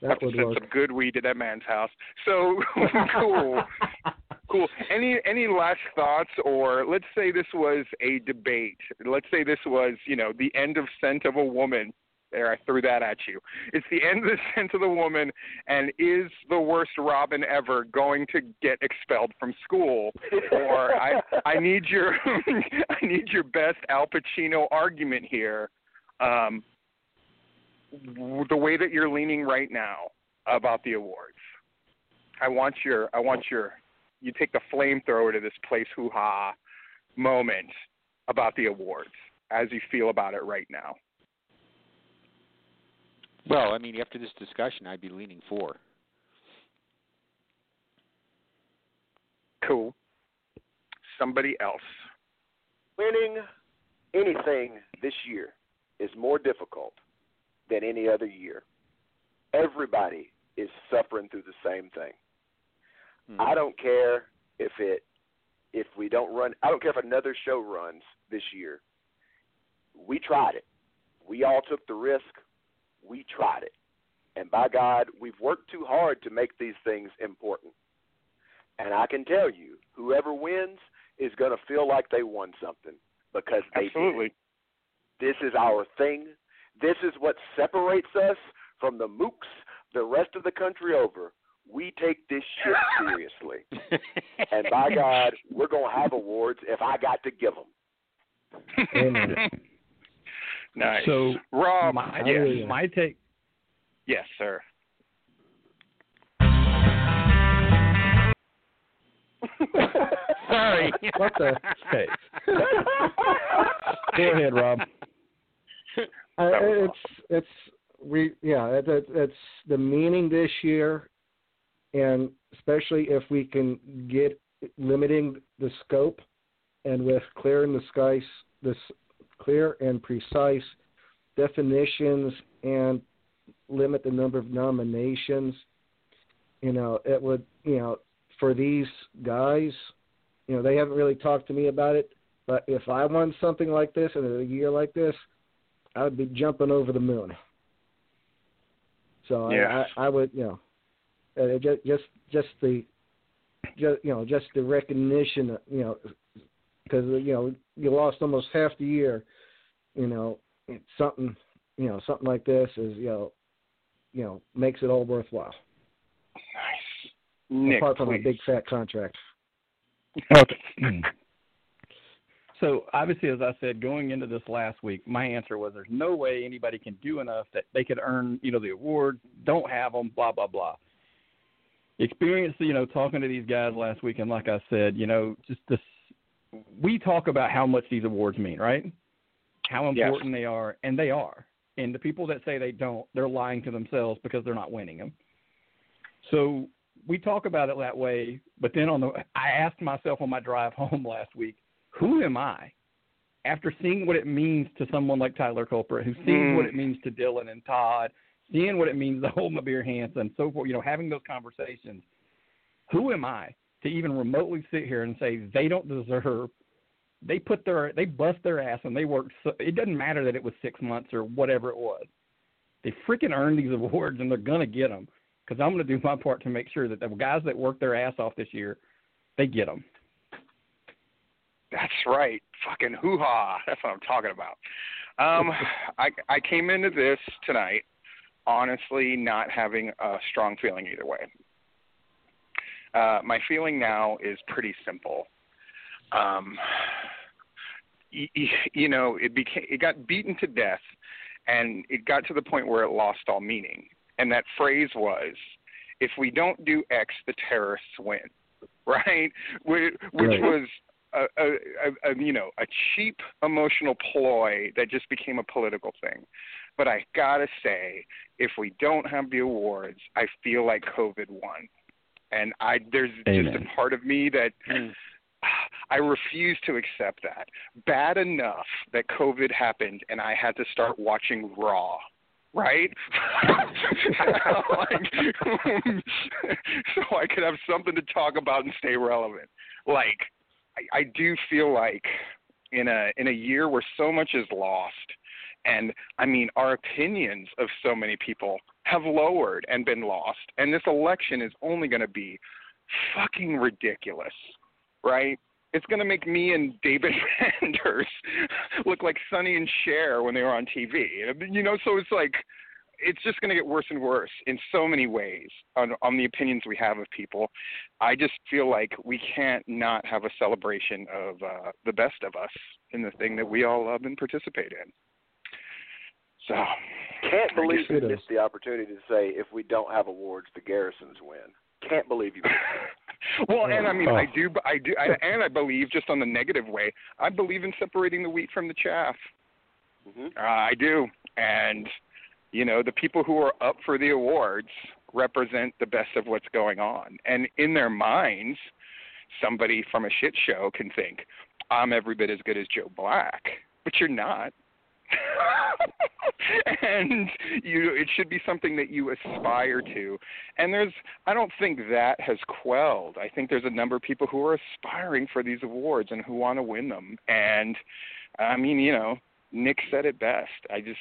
That have to send some good weed to that man's house. So cool, cool. Any any last thoughts, or let's say this was a debate. Let's say this was, you know, the end of Scent of a Woman. There, I threw that at you. It's the end of the Scent of the Woman, and is the worst Robin ever going to get expelled from school? Or I I need your I need your best Al Pacino argument here. Um, the way that you're leaning right now about the awards. I want your I want your you take the flamethrower to this place hoo ha moment about the awards as you feel about it right now. well, I mean, after this discussion, I'd be leaning for. Cool. Somebody else. Winning anything this year is more difficult than any other year. Everybody is suffering through the same thing. Hmm. I don't care if it if we don't run I don't care if another show runs this year. We tried it. We all took the risk. We tried it. And by God, we've worked too hard to make these things important. And I can tell you, whoever wins is going to feel like they won something because they did. Absolutely. This is our thing. This is what separates us from the mooks the rest of the country over. We take this shit seriously. and by God, we're going to have awards if I got to give them. Nice. So Rob, my, yes. my take yes, sir. Sorry. What the? Hey. Go ahead, Rob. Uh, it's it's we yeah it, it, it's the meaning this year, and especially if we can get limiting the scope, and with clear in the skies this clear and precise definitions and limit the number of nominations. You know it would you know for these guys, you know they haven't really talked to me about it, but if I won something like this in a year like this. I would be jumping over the moon. So Yes. I, I, I would, you know, uh, just just just the, just you know, just the recognition, you know, because you know you lost almost half the year, you know, something, you know, something like this is, you know, you know, makes it all worthwhile. Nice. Nick, apart from a big fat contract. Okay. so obviously, as I said, going into this last week, my answer was there's no way anybody can do enough that they could earn, you know, the award. Don't have them. Blah blah blah. Experience, you know, talking to these guys last week, and like I said, you know, just this. We talk about how much these awards mean, right? How Yes. important they are, and they are. And the people that say they don't, they're lying to themselves because they're not winning them. So we talk about it that way, but then on the I asked myself on my drive home last week, who am I? After seeing what it means to someone like Tyler Culprit, who sees Mm. what it means to Dylan and Todd, seeing what it means to hold my beer Hansen, so forth, you know, having those conversations, who am I to even remotely sit here and say they don't deserve they put their they bust their ass and they worked so it doesn't matter that it was six months or whatever it was they freaking earned these awards and they're going to get them because i'm going to do my part to make sure that the guys that worked their ass off this year they get them That's right. Fucking hoo ha. That's what I'm talking about. Um, I I came into this tonight honestly not having a strong feeling either way. uh, my feeling now is pretty simple. Um, y- y- you know, it became it got beaten to death, and it got to the point where it lost all meaning. And that phrase was, "If we don't do X, the terrorists win." Right, which, which Right. was a, a, a, a you know a cheap emotional ploy that just became a political thing. But I gotta say, if we don't have the awards, I feel like COVID won, and I there's just a part of me that Hmm. I refuse to accept that. Bad enough that COVID happened and I had to start watching Raw. Right? like, so I could have something to talk about and stay relevant. Like I, I do feel like in a in a year where so much is lost and I mean our opinions of so many people have lowered and been lost and this election is only going to be fucking ridiculous right? It's going to make me and David Sanders look like Sonny and Cher when they were on TV. You know, so it's like it's just going to get worse and worse in so many ways on, on the opinions we have of people. I just feel like we can't not have a celebration of uh, the best of us in the thing that we all love and participate in. So Can't believe it you missed the opportunity to say if we don't have awards, the Garrisons win. Can't believe you. well, and I mean, I Oh. do, I do, I, and I believe just on the negative way, I believe in separating the wheat from the chaff. that. Mhm. Uh, I do, and you know, the people who are up for the awards represent the best of what's going on, and in their minds, somebody from a shit show can think, "I'm every bit as good as Joe Black," but you're not. and you it should be something that you aspire to. And there's i don't think that has quelled. I think there's a number of people who are aspiring for these awards and who want to win them. And i mean you know nick said it best. I just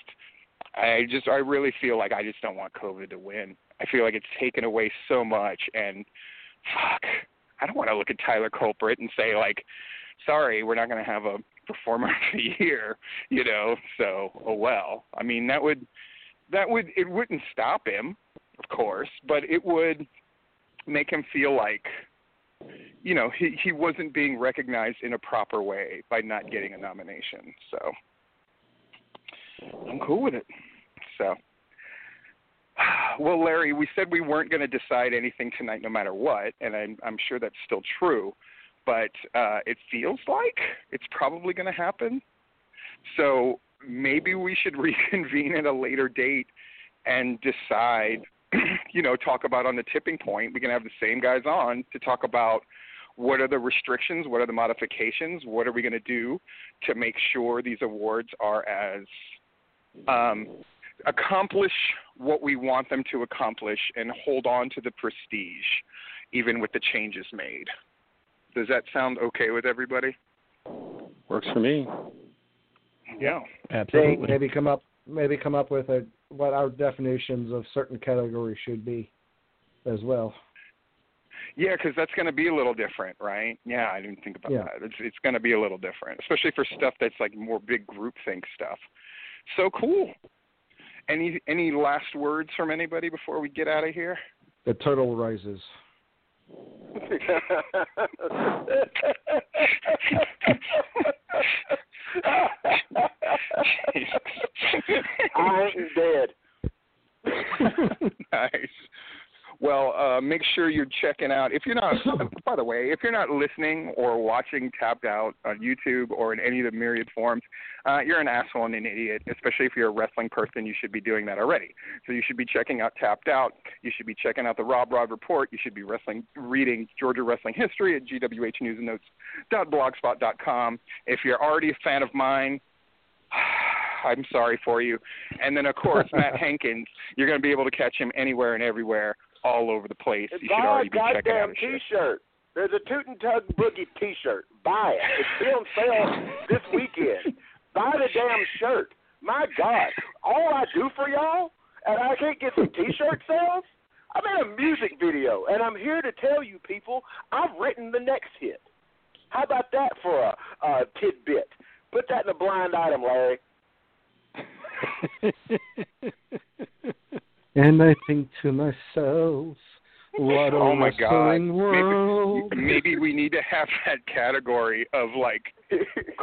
i just i really feel like i just don't want covid to win. I feel like it's taken away so much and fuck i don't want to look at tyler culprit and say like sorry we're not going to have a performer of the year you know so oh well. I mean that would that would it wouldn't stop him of course but it would make him feel like you know he he wasn't being recognized in a proper way by not getting a nomination so i'm cool with it so well larry we said we weren't going to decide anything tonight no matter what and i'm i'm sure that's still true but uh it feels like it's probably going to happen so maybe we should reconvene at a later date and decide, you know, talk about on the tipping point. We can have the same guys on to talk about what are the restrictions, what are the modifications, what are we going to do to make sure these awards are as um, accomplish what we want them to accomplish and hold on to the prestige, even with the changes made. Does that sound okay with everybody? Works for me. Yeah. Absolutely. Maybe come up maybe come up with a what our definitions of certain categories should be as well. Yeah, because that's going to be a little different, right? Yeah, I didn't think about Yeah. that. It's it's going to be a little different, especially for stuff that's like more big group think stuff. So cool. Any any last words from anybody before we get out of here? The turtle rises. I ain't dead. nice. Well, uh, make sure you're checking out. If you're not, by the way, if you're not listening or watching Tapped Out on YouTube or in any of the myriad forms, uh, you're an asshole and an idiot. Especially if you're a wrestling person, you should be doing that already. So you should be checking out Tapped Out. You should be checking out the Rob Rod Report. You should be wrestling, reading Georgia wrestling history at gwhnewsandnotes.blogspot.com. If you're already a fan of mine, I'm sorry for you. And then, of course, Matt Hankins, you're going to be able to catch him anywhere and everywhere, all over the place. It's you should buy a already be checking out goddamn his shit. T-shirt. There's a Toot and Tug Boogie T-shirt. Buy it. It's be on sale this weekend. Buy the damn shirt. My God, all I do for y'all, and I can't get some T-shirt sales. I made a music video, and I'm here to tell you people I've written the next hit. How about that for a, a tidbit? Put that in a blind item, Larry. and I think to myself, What a oh my God! world. Maybe, maybe we need to have that category of like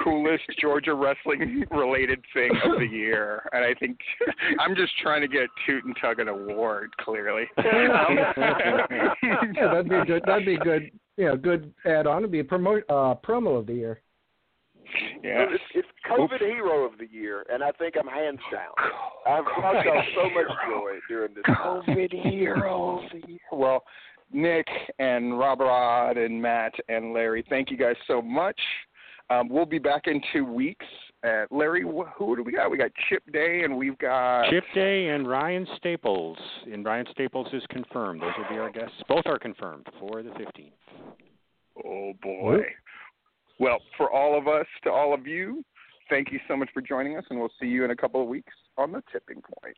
coolest Georgia wrestling related thing of the year, and I think I'm just trying to get Toot and Tug an award. Clearly, Um, yeah, that'd be good. That'd be good. Yeah, good add on. It'd be a promo uh, promo of the year. Yeah. It's, it's COVID Hero of the Year, and I think I'm hands down. I've brought y'all so much joy during this time. COVID hero of the year. Well, Nick and Rob Rod and Matt and Larry, thank you guys so much. Um, we'll be back in two weeks. Uh, Larry, wh- who do we got? We got Chip Day and we've got Chip Day and Ryan Staples. And Ryan Staples is confirmed. Those will be our guests. Both are confirmed for the 15th. Oh boy. Well, for all of us, to all of you, thank you so much for joining us, and we'll see you in a couple of weeks on the tipping point.